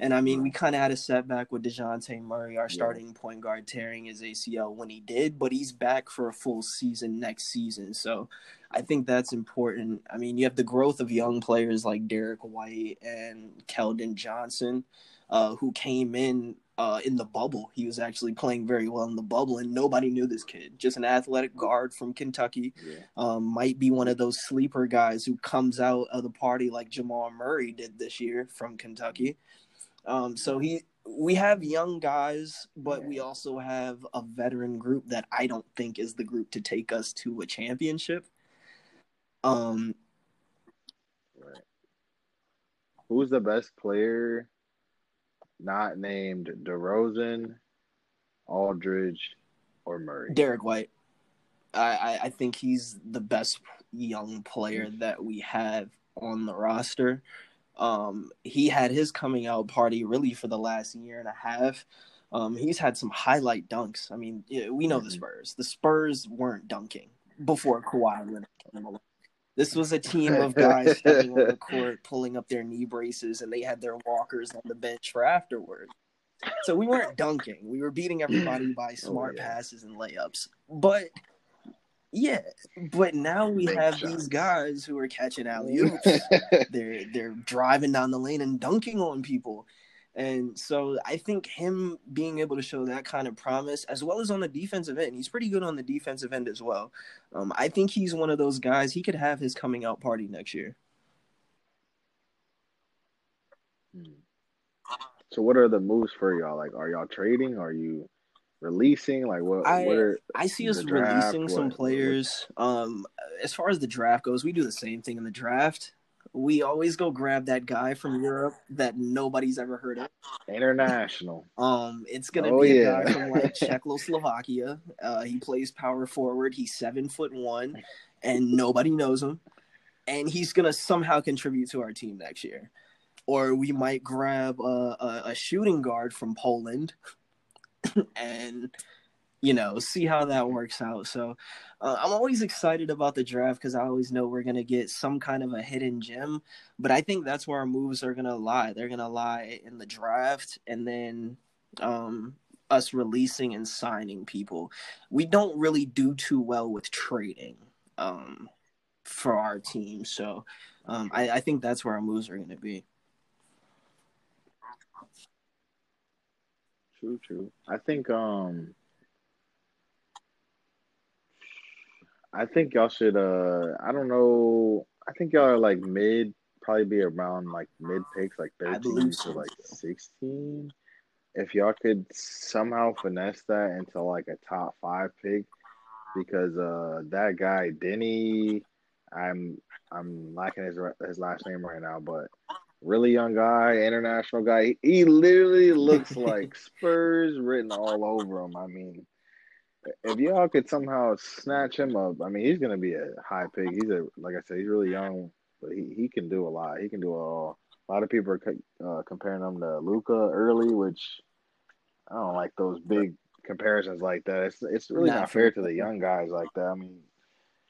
and I mean, we kind of had a setback with Dejounte Murray, our Yeah. starting point guard, tearing his ACL when he did, but he's back for a full season next season, so I think that's important. I mean, you have the growth of young players like Derrick White and Keldon Johnson, uh, who came in uh, in the bubble. He was actually playing very well in the bubble, and nobody knew this kid. Just an athletic guard from Kentucky. Yeah. Um, might be one of those sleeper guys who comes out of the party like Jamal Murray did this year from Kentucky. Um, so he, we have young guys, but we also have a veteran group that I don't think is the group to take us to a championship. Um, Right. Who's the best player not named DeRozan, Aldridge, or Murray? Derrick White. I, I, I think he's the best young player that we have on the roster. Um, he had his coming out party really for the last year and a half. Um, he's had some highlight dunks. I mean, yeah, we know the Mhm. Spurs. The Spurs weren't dunking before Kawhi Leonard came along. This was a team of guys stepping on the court, pulling up their knee braces, and they had their walkers on the bench for afterward. So we weren't dunking. We were beating everybody by smart yeah. passes and layups. But yeah, but now we Big have shots. these guys who are catching alley oops. they're they're driving down the lane and dunking on people. And so I think him being able to show that kind of promise, as well as on the defensive end, he's pretty good on the defensive end as well. Um, I think he's one of those guys. He could have his coming out party next year. so what are the moves for y'all? Like, are y'all trading? Are you releasing? Like, what? I- what are I see us draft, releasing some what- players. Um, as far as the draft goes, we do the same thing in the draft. We always go grab that guy from Europe that nobody's ever heard of. international? Um, it's gonna Oh, be a yeah. guy from like Czechoslovakia. Uh, he plays power forward. He's seven foot one, and nobody knows him. And he's gonna somehow contribute to our team next year. Or we might grab a, a, a shooting guard from Poland, and you know see how that works out. So uh, I'm always excited about the draft because I always know we're gonna get some kind of a hidden gem. But I think that's where our moves are gonna lie. They're gonna lie in the draft, and then um, us releasing and signing people. We don't really do too well with trading um, for our team, so um, I, I think that's where our moves are gonna be. True, true. I think um I think y'all should uh I don't know I think y'all are like mid probably be around like mid picks like 13 believe to like 16 if y'all could somehow finesse that into like a top 5 pick because uh that guy Deni I'm I'm lacking his his last name right now but really young guy, international guy. He, he literally looks like Spurs written all over him. I mean, if y'all could somehow snatch him up, I mean, he's gonna be a high pick. He's a like I said, he's really young, but he, he can do a lot. He can do a, a lot of people are co- uh, comparing him to Luka early, which I don't like those big comparisons like that. It's it's really Not not fair to the young guys like that. I mean,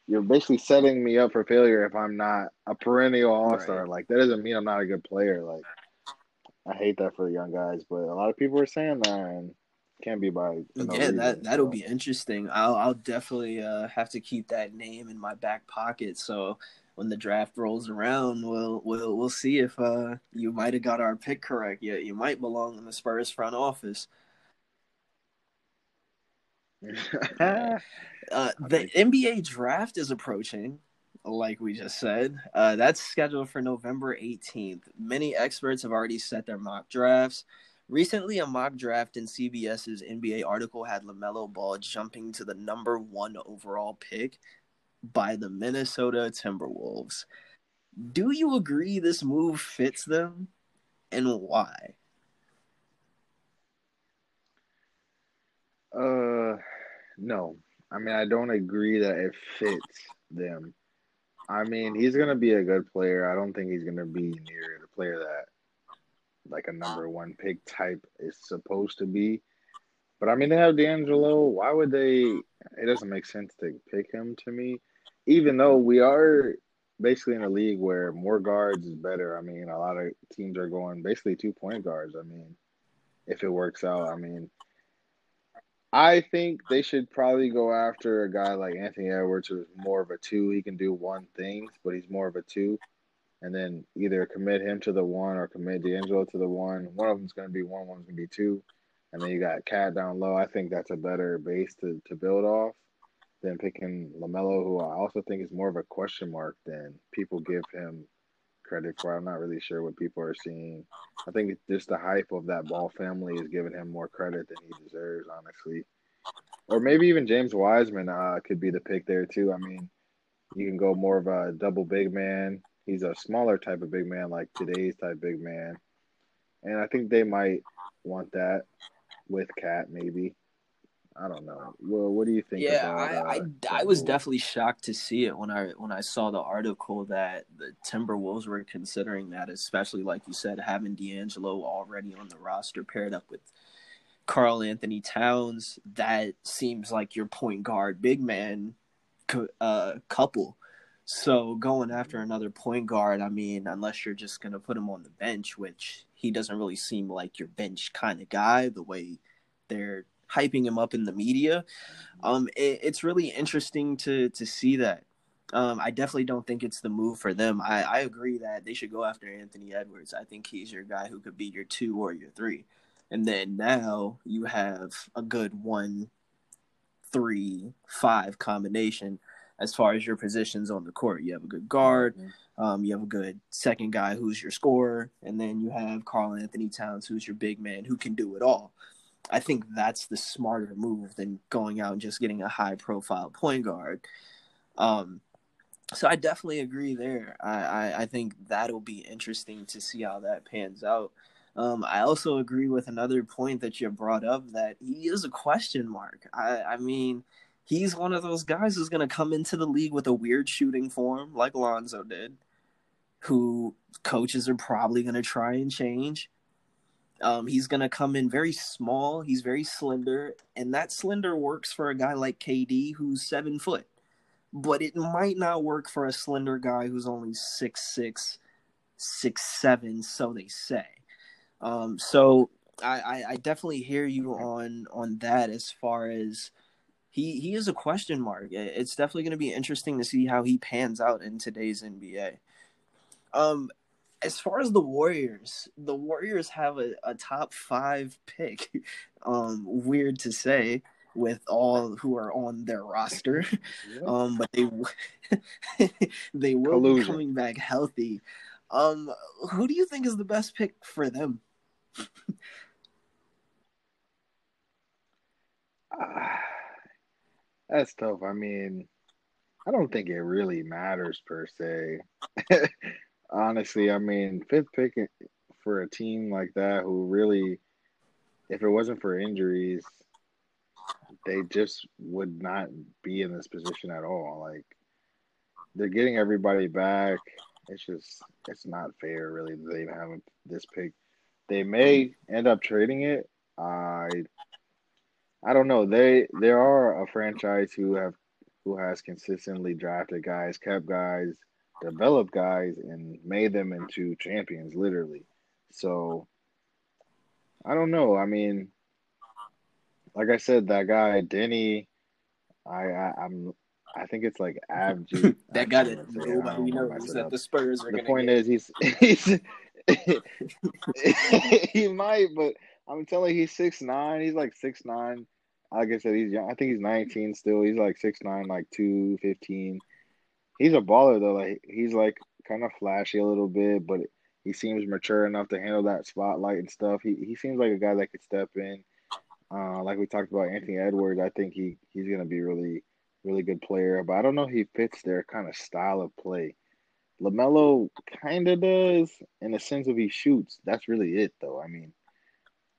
you're basically setting me up for failure if I'm not a perennial all star. Right. Like that doesn't mean I'm not a good player. Like I hate that for the young guys, but a lot of people are saying that and can't be by. no yeah, reason, that that'll so. be interesting. I'll I'll definitely uh, have to keep that name in my back pocket. So when the draft rolls around, we'll we'll we'll see if uh, you might have got our pick correct. Yeah, you might belong in the Spurs front office. Uh, the NBA draft is approaching, like we just said. Uh, that's scheduled for November 18th. Many experts have already set their mock drafts. Recently, a mock draft in CBS's NBA article had LaMelo Ball jumping to the number one overall pick by the Minnesota Timberwolves. Do you agree this move fits them and why? Uh, no. I mean, I don't agree that it fits them. I mean, he's gonna be a good player. I don't think he's gonna be near the player that like a number one pick type is supposed to be. But I mean, they have D'Angelo. Why would they? It doesn't make sense to pick him to me, even though we are basically in a league where more guards is better. I mean, a lot of teams are going basically two point guards. I mean, if it works out, I mean, I think they should probably go after a guy like Anthony Edwards, who's more of a two. He can do one thing, but he's more of a two. And then either commit him to the one or commit D'Angelo to the one. One of them's going to be one, one's going to be two. And then you got KAT down low. I think that's a better base to, to build off than picking LaMelo, who I also think is more of a question mark than people give him credit for. I'm not really sure what people are seeing. I think just the hype of that ball family is giving him more credit than he deserves, honestly. Or maybe even James Wiseman uh, could be the pick there too. I mean, you can go more of a double big man. He's a smaller type of big man, like today's type big man, and I think they might want that with KAT maybe. I don't know. Well, what do you think? Yeah, about, I, uh, I, I was definitely shocked to see it when I when I saw the article that the Timberwolves were considering that, especially like you said, having D'Angelo already on the roster paired up with Karl-Anthony Towns. That seems like your point guard, big man, uh, couple. So going after another point guard, I mean, unless you're just gonna put him on the bench, which he doesn't really seem like your bench kind of guy, the way they're hyping him up in the media. Um, it, it's really interesting to to see that. Um, I definitely don't think it's the move for them. I, I agree that they should go after Anthony Edwards. I think he's your guy who could be your two or your three. And then now you have a good one, three, five combination as far as your positions on the court. You have a good guard, um, you have a good second guy who's your scorer, and then you have Karl-Anthony Towns who's your big man who can do it all. I think that's the smarter move than going out and just getting a high profile point guard. Um, so I definitely agree there. I, I, I think that'll be interesting to see how that pans out. Um, I also agree with another point that you brought up that he is a question mark. I, I mean, he's one of those guys who's going to come into the league with a weird shooting form like Lonzo did, who coaches are probably going to try and change. Um, he's going to come in very small. He's very slender, and that slender works for a guy like KD who's seven foot, but it might not work for a slender guy who's only six six, six seven. So they say. Um, so I, I, I definitely hear you on on that as far as he he is a question mark. It's definitely going to be interesting to see how he pans out in today's NBA. Um, as far as the Warriors, the Warriors have a, a top five pick. Um, weird to say with all who are on their roster. Um, but they they will be coming back healthy. Um, who do you think is the best pick for them? Ah, that's tough. I mean, I don't think it really matters per se. Honestly, I mean, fifth pick for a team like that who really, if it wasn't for injuries, they just would not be in this position at all. Like, they're getting everybody back. It's just, it's not fair, really, that they have this pick. They may end up trading it. I I don't know. They there are a franchise who have who has consistently drafted guys, kept guys, developed guys, and made them into champions, literally. So I don't know. I mean, like I said, that guy Deni, I, I I'm I think it's like Avji. that guy that nobody knows that the Spurs are. The point get. is, he's he's he might, but I'm telling you, he's six nine. He's like six nine. Like I said, he's young. I think he's 19 still. He's like six nine, like two fifteen. He's a baller though. Like he's like kind of flashy a little bit, but he seems mature enough to handle that spotlight and stuff. He he seems like a guy that could step in. Uh, like we talked about Anthony Edwards, I think he he's gonna be really really good player, but I don't know if he fits their kind of style of play. LaMelo kind of does in the sense of he shoots. That's really it, though. I mean,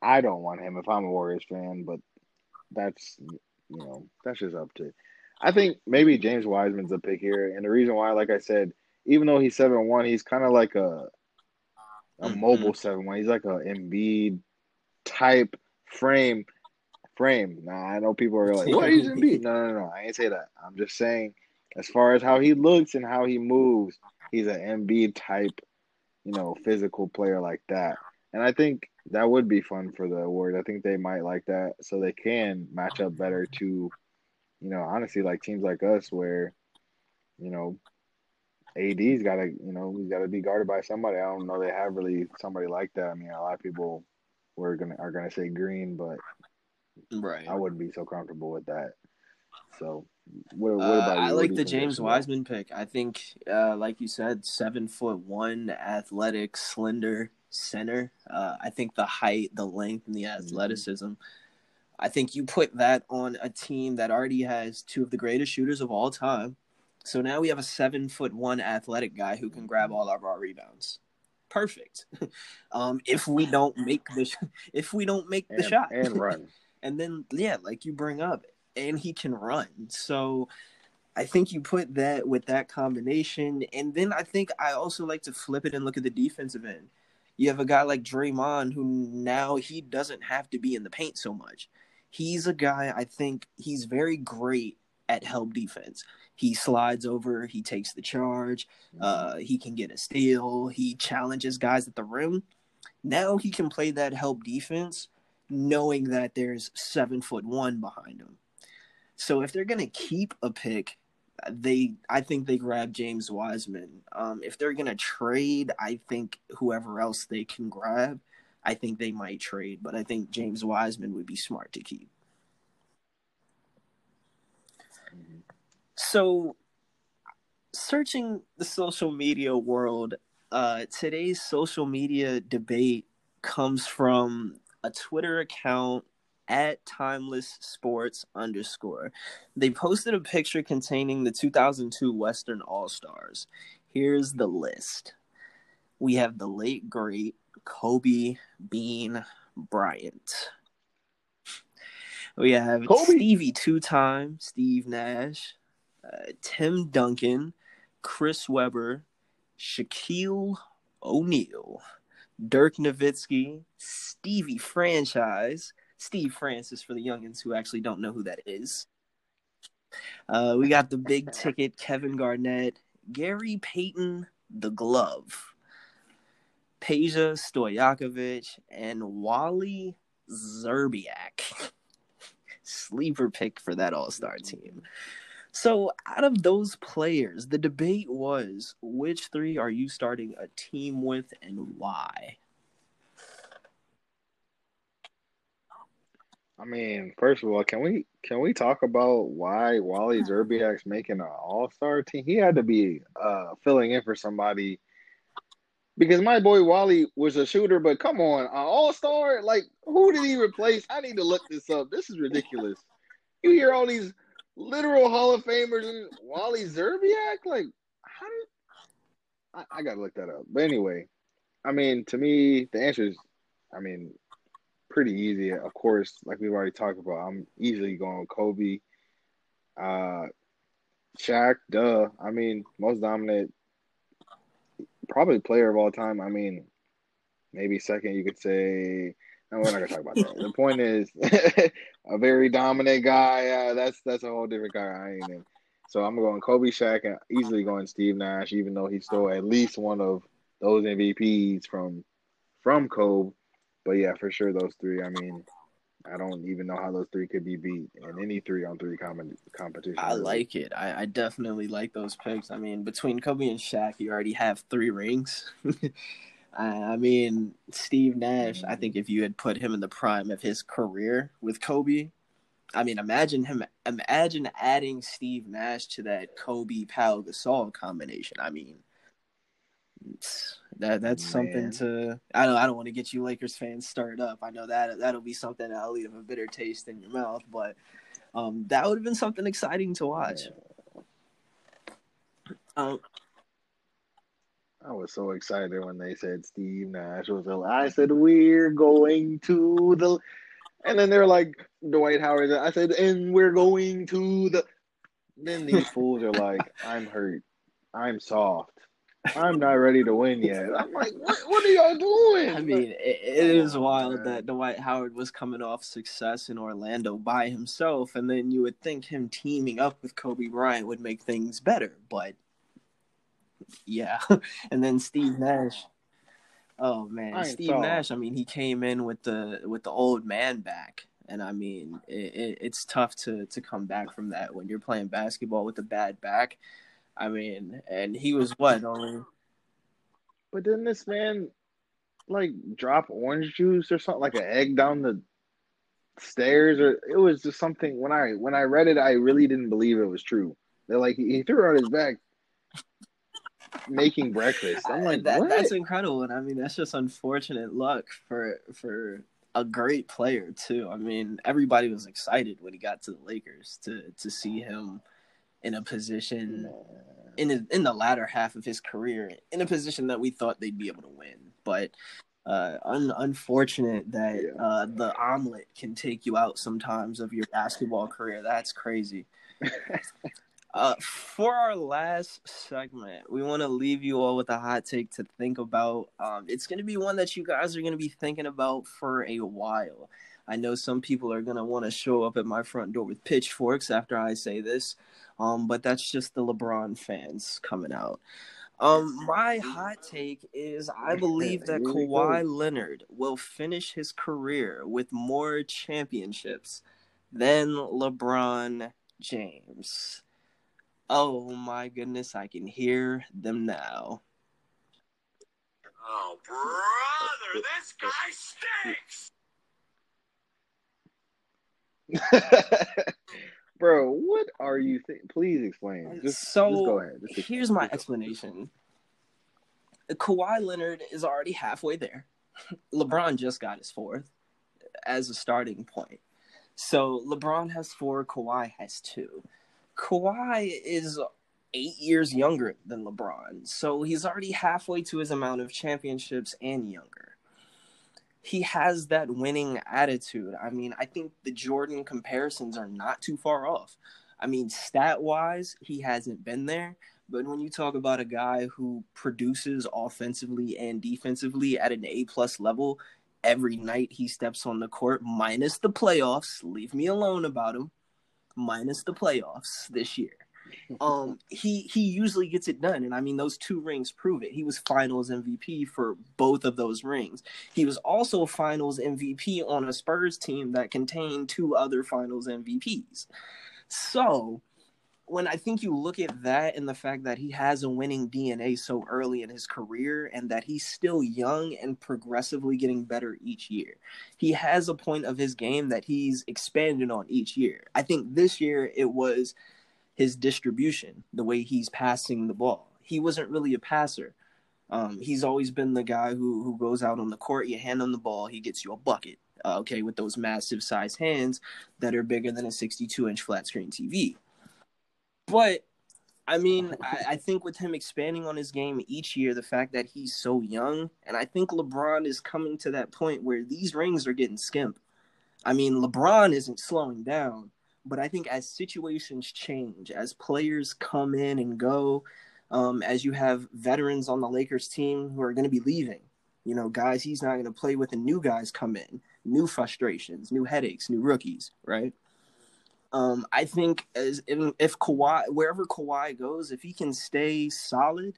I don't want him if I'm a Warriors fan, but that's you know that's just up to. I think maybe James Wiseman's a pick here, and the reason why, like I said, even though he's seven one, he's kind of like a a mm-hmm. mobile seven one. He's like a Embiid type frame frame. Nah, I know people are like, "What is Embiid?" No, no, no. I ain't say that. I'm just saying, as far as how he looks and how he moves, he's an Embiid type, you know, physical player like that. And I think that would be fun for the award. I think they might like that, so they can match up better to, you know, honestly, like teams like us where, you know, AD's got to, you know, he's got to be guarded by somebody. I don't know they have really somebody like that. I mean, a lot of people were gonna are gonna say Green, but Right. I wouldn't be so comfortable with that. So, what, what about uh, I like the James Wiseman pick. I think, uh, like you said, seven foot one, athletic, slender center. Uh, I think the height, the length, and the mm-hmm. athleticism. Mm-hmm. I think you put that on a team that already has two of the greatest shooters of all time. So now we have a seven foot one athletic guy who can grab all of our rebounds. Perfect. um, if we don't make the if we don't make the shot and run. And then, yeah, like you bring up, and he can run. So I think you put that with that combination. And then I think I also like to flip it and look at the defensive end. You have a guy like Draymond who now he doesn't have to be in the paint so much. He's a guy I think he's very great at help defense. He slides over, he takes the charge, uh, he can get a steal, he challenges guys at the rim. Now he can play that help defense knowing that there's seven foot one behind him. So if they're gonna keep a pick, they I think they grab James Wiseman. Um, if they're gonna trade, I think whoever else they can grab, I think they might trade. But I think James Wiseman would be smart to keep. So, searching the social media world, uh, today's social media debate comes from a Twitter account at timeless sports underscore. They posted a picture containing the 2002 Western All Stars. Here's the list. We have the late great Kobe Bean Bryant. We have Kobe. Stevie two time, Steve Nash, uh, Tim Duncan, Chris Webber, Shaquille O'Neal, Dirk Nowitzki, Stevie Franchise, Steve Francis for the youngins who actually don't know who that is. Uh, we got the big ticket Kevin Garnett, Gary Payton, the glove, Peja Stojakovic, and Wally Szczerbiak. Sleeper pick for that All Star team. So, out of those players, the debate was which three are you starting a team with and why? I mean, first of all, can we can we talk about why Wally Szczerbiak's making an All Star team? He had to be uh, filling in for somebody because my boy Wally was a shooter, but come on, an All Star, like who did he replace? I need to look this up. This is ridiculous. You hear all these literal Hall of Famers and Wally Szczerbiak? Like, how did I, I gotta look that up. But anyway, I mean, to me, the answer is, I mean, pretty easy. Of course, like we've already talked about, I'm easily going with Kobe, uh, Shaq. Duh. I mean, most dominant, probably player of all time. I mean, maybe second you could say no, we're not gonna talk about that. the point is, a very dominant guy. Uh, that's that's a whole different guy. I ain't in. So I'm going Kobe Shaq and easily going Steve Nash, even though he stole at least one of those MVPs from from Kobe. but yeah, for sure those three. I mean, I don't even know how those three could be beat in any three on three competition. I like it. I, I definitely like those picks. I mean, between Kobe and Shaq, you already have three rings. I, I mean, Steve Nash. I think if you had put him in the prime of his career with Kobe, I mean, imagine him. Imagine adding Steve Nash to that Kobe Pau Gasol combination. I mean, that that's something to. I don't. I don't want to get you Lakers fans stirred up. I know that that'll be something that'll leave a bitter taste in your mouth. But um, that would have been something exciting to watch. Um, I was so excited when they said Steve Nash was. a- I said we're going to the, and then they're like Dwight Howard. I said, and we're going to the. Then these fools are like, I'm hurt, I'm soft, I'm not ready to win yet. I'm like, what? What are y'all doing? I mean, it, it is wild that Dwight Howard was coming off success in Orlando by himself, and then you would think him teaming up with Kobe Bryant would make things better, but yeah. and then Steve Nash. Oh man, Steve soft. Nash. I mean, he came in with the with the old man back, and I mean, it, it, it's tough to to come back from that when you're playing basketball with a bad back. I mean, and he was what only But didn't this man like drop orange juice or something like an egg down the stairs or it was just something when I when I read it I really didn't believe it was true. They're like he, threw it on his back making breakfast. I'm like that, what? that's incredible, and I mean that's just unfortunate luck for for a great player too. I mean, everybody was excited when he got to the Lakers to to see him in a position in his, in the latter half of his career in a position that we thought they'd be able to win, but. Uh, un- unfortunate that Yeah. uh, the omelet can take you out sometimes of your basketball career. That's crazy. Uh, for our last segment, we want to leave you all with a hot take to think about. Um, it's going to be one that you guys are going to be thinking about for a while. I know some people are going to want to show up at my front door with pitchforks after I say this, um, but that's just the LeBron fans coming out. Um, my hot take is I believe that Here Kawhi. Leonard will finish his career with more championships than LeBron James. Oh my goodness, I can hear them now. Oh, brother, this guy stinks. Bro, what are you think? Please explain. Just, so just go ahead. Just here's my explanation. Kawhi Leonard is already halfway there. LeBron just got his fourth as a starting point. So LeBron has four, Kawhi has two. Kawhi is eight years younger than LeBron, so he's already halfway to his amount of championships and younger. He has that winning attitude. I mean, I think the Jordan comparisons are not too far off. I mean, stat wise, he hasn't been there. But when you talk about a guy who produces offensively and defensively at an A plus level every night he steps on the court, minus the playoffs, leave me alone about him, minus the playoffs this year. Um, he he usually gets it done, and I mean those two rings prove it. He was Finals MVP for both of those rings. He was also Finals MVP on a Spurs team that contained two other Finals MVPs. So when I think you look at that and the fact that he has a winning DNA so early in his career and that he's still young and progressively getting better each year, he has a point of his game that he's expanded on each year. I think this year it was his distribution, the way he's passing the ball. He wasn't really a passer. Um, he's always been the guy who who goes out on the court, you hand him the ball, he gets you a bucket. Uh, okay, with those massive size hands that are bigger than a 62 inch flat screen TV. But I mean, I, I think with him expanding on his game each year, the fact that he's so young, and I think LeBron is coming to that point where these rings are getting skimp. I mean, LeBron isn't slowing down, but I think as situations change, as players come in and go, um, as you have veterans on the Lakers team who are going to be leaving, you know, guys he's not going to play with, and new guys come in, new frustrations, new headaches, new rookies, right? Um, I think as if, if Kawhi, wherever Kawhi goes, if he can stay solid,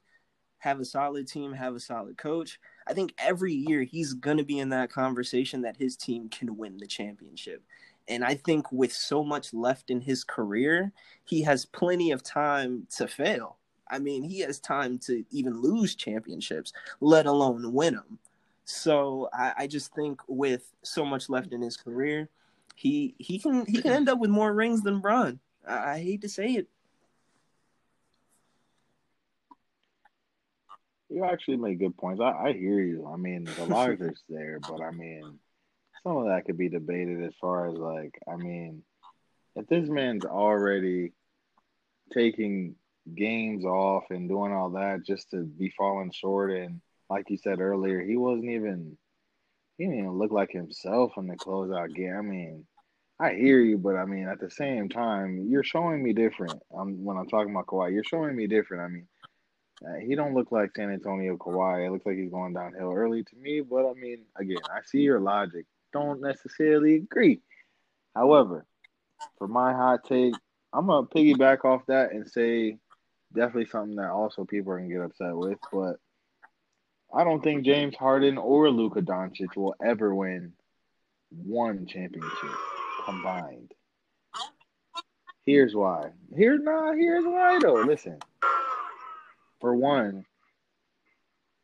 have a solid team, have a solid coach, I think every year he's going to be in that conversation that his team can win the championship. And I think with so much left in his career, he has plenty of time to fail. I mean, he has time to even lose championships, let alone win them. So I, I just think with so much left in his career, he he can he can end up with more rings than Bron. I, I hate to say it. You actually make good points. I, I hear you. I mean, the logic's there, but I mean, some of that could be debated as far as like, I mean, if this man's already taking games off and doing all that just to be falling short, and like you said earlier, he wasn't even, he didn't even look like himself in the closeout game. I mean, I hear you, but I mean, at the same time, you're showing me different. I'm, when I'm talking about Kawhi, you're showing me different. I mean, uh, he don't look like San Antonio Kawhi. It looks like he's going downhill early to me. But I mean, again, I see your logic. Don't necessarily agree. However, for my hot take, I'm gonna piggyback off that and say definitely something that also people are gonna get upset with. But I don't think James Harden or Luka Doncic will ever win one championship combined. Here's why. Here's nah. Here's why though. Listen for one,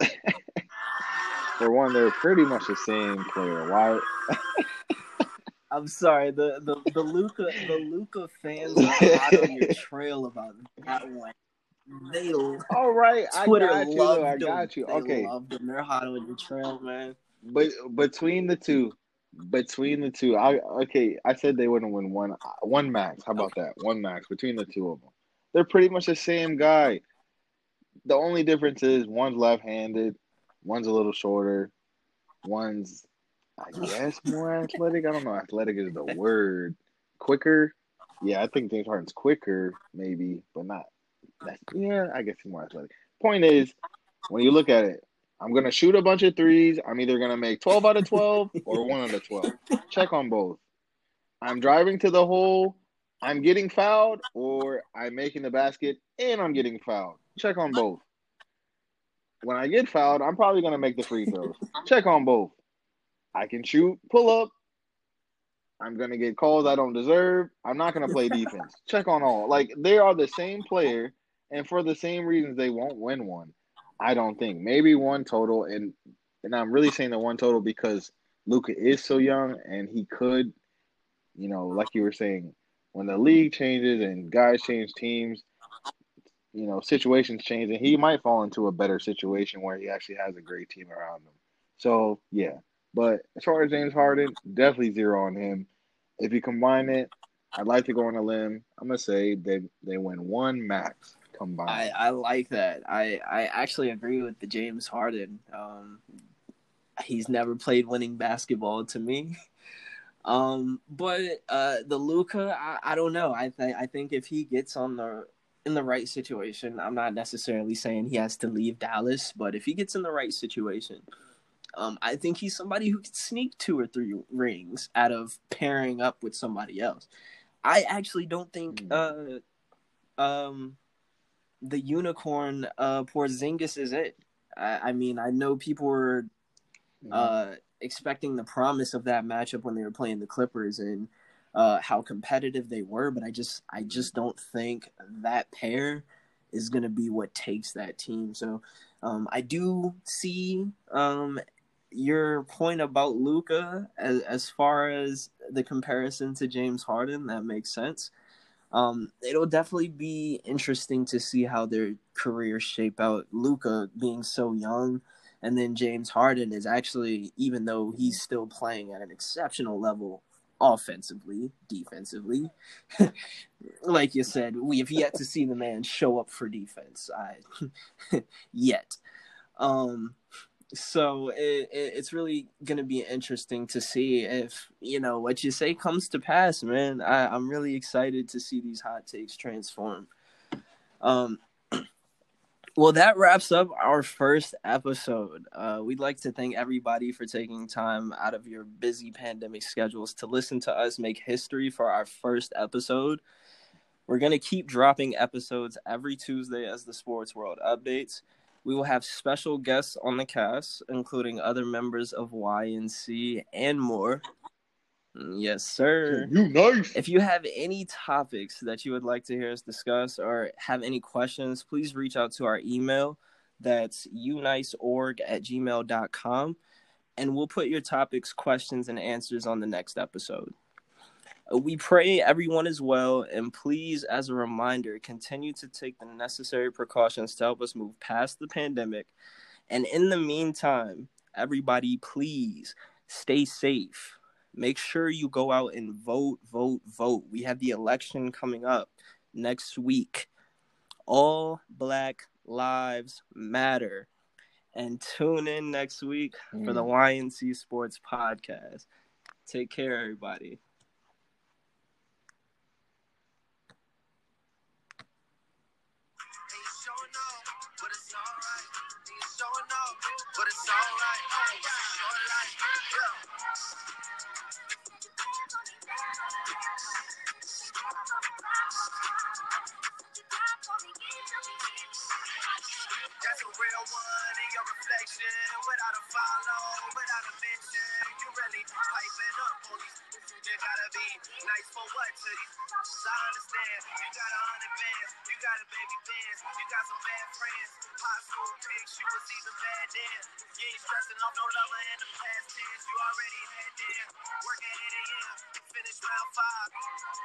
for one, they're pretty much the same player. Why? I'm sorry. The the the Luka the Luka fans are on your trail about that one. They all right. Twitter I got you. I got you. They okay, loved them. They're hot on your trail, man. But between the two, between the two, I okay. I said they wouldn't win one uh, one max. How about that? One max between the two of them. They're pretty much the same guy the only difference is one's left-handed, one's a little shorter, one's I guess more athletic. I don't know. Athletic is the word. Quicker. Yeah, I think James Harden's quicker, maybe, but not. Yeah, I guess he's more athletic. Point is, when you look at it, I'm gonna shoot a bunch of threes. I'm either gonna make 12 out of 12 or one out of 12. Check on both. I'm driving to the hole. I'm getting fouled, or I'm making the basket and I'm getting fouled. Check on both. When I get fouled, I'm probably gonna make the free throws. Check on both. I can shoot, pull up. I'm gonna get calls I don't deserve. I'm not gonna play defense. Check on all. Like they are the same player, and for the same reasons they won't win one. I don't think maybe one total, and and I'm really saying the one total because Luka is so young and he could, you know, like you were saying, when the league changes and guys change teams, you know, situations change, and he might fall into a better situation where he actually has a great team around him. So yeah, but as far as James Harden, definitely zero on him. If you combine it, I'd like to go on a limb. I'm gonna say they they win one max combined. I, I like that. I I actually agree with the James Harden. Um, he's never played winning basketball to me. Um, but uh, the Luka, I, I don't know. I think I think if he gets on the in the right situation, I'm not necessarily saying he has to leave Dallas, but if he gets in the right situation, um, I think he's somebody who could sneak two or three rings out of pairing up with somebody else. I actually don't think hmm. uh, um, the unicorn uh, Porzingis is it. I, I mean, I know people were hmm. uh, expecting the promise of that matchup when they were playing the Clippers, and uh, how competitive they were, but I just I just don't think that pair is going to be what takes that team. So um, I do see um, your point about Luka as as far as the comparison to James Harden. That makes sense. Um, it'll definitely be interesting to see how their careers shape out. Luka being so young, and then James Harden is actually, even though he's still playing at an exceptional level, offensively, defensively. like you said, we have yet to see the man show up for defense. I yet. Um so it, it, it's really gonna be interesting to see if you know what you say comes to pass, man. I, I'm really excited to see these hot takes transform. Um, well, that wraps up our first episode. Uh, we'd like to thank everybody for taking time out of your busy pandemic schedules to listen to us make history for our first episode. We're going to keep dropping episodes every Tuesday as the sports world updates. We will have special guests on the cast, including other members of YNC and more. Yes, sir. You nice. If you have any topics that you would like to hear us discuss or have any questions, please reach out to our email. That's uniceorg at gmail.com. And we'll put your topics, questions, and answers on the next episode. We pray everyone is well, and please, as a reminder, continue to take the necessary precautions to help us move past the pandemic. And in the meantime, everybody, please stay safe make sure you go out and vote, vote, vote. We have the election coming up next week. All Black Lives Matter. And tune in next week mm. for the mm. YNC Sports Podcast. Take care, everybody. but it's reflection without a follow, without a mention. You really piping up on these. You gotta be nice for what to these. I understand. You got a hundred bands, you got a baby Benz, you got some bad friends. High school pics, you was even bad then. You ain't stressing off no lover in the past tense. You already had them. Working 8 a.m. Finish round five.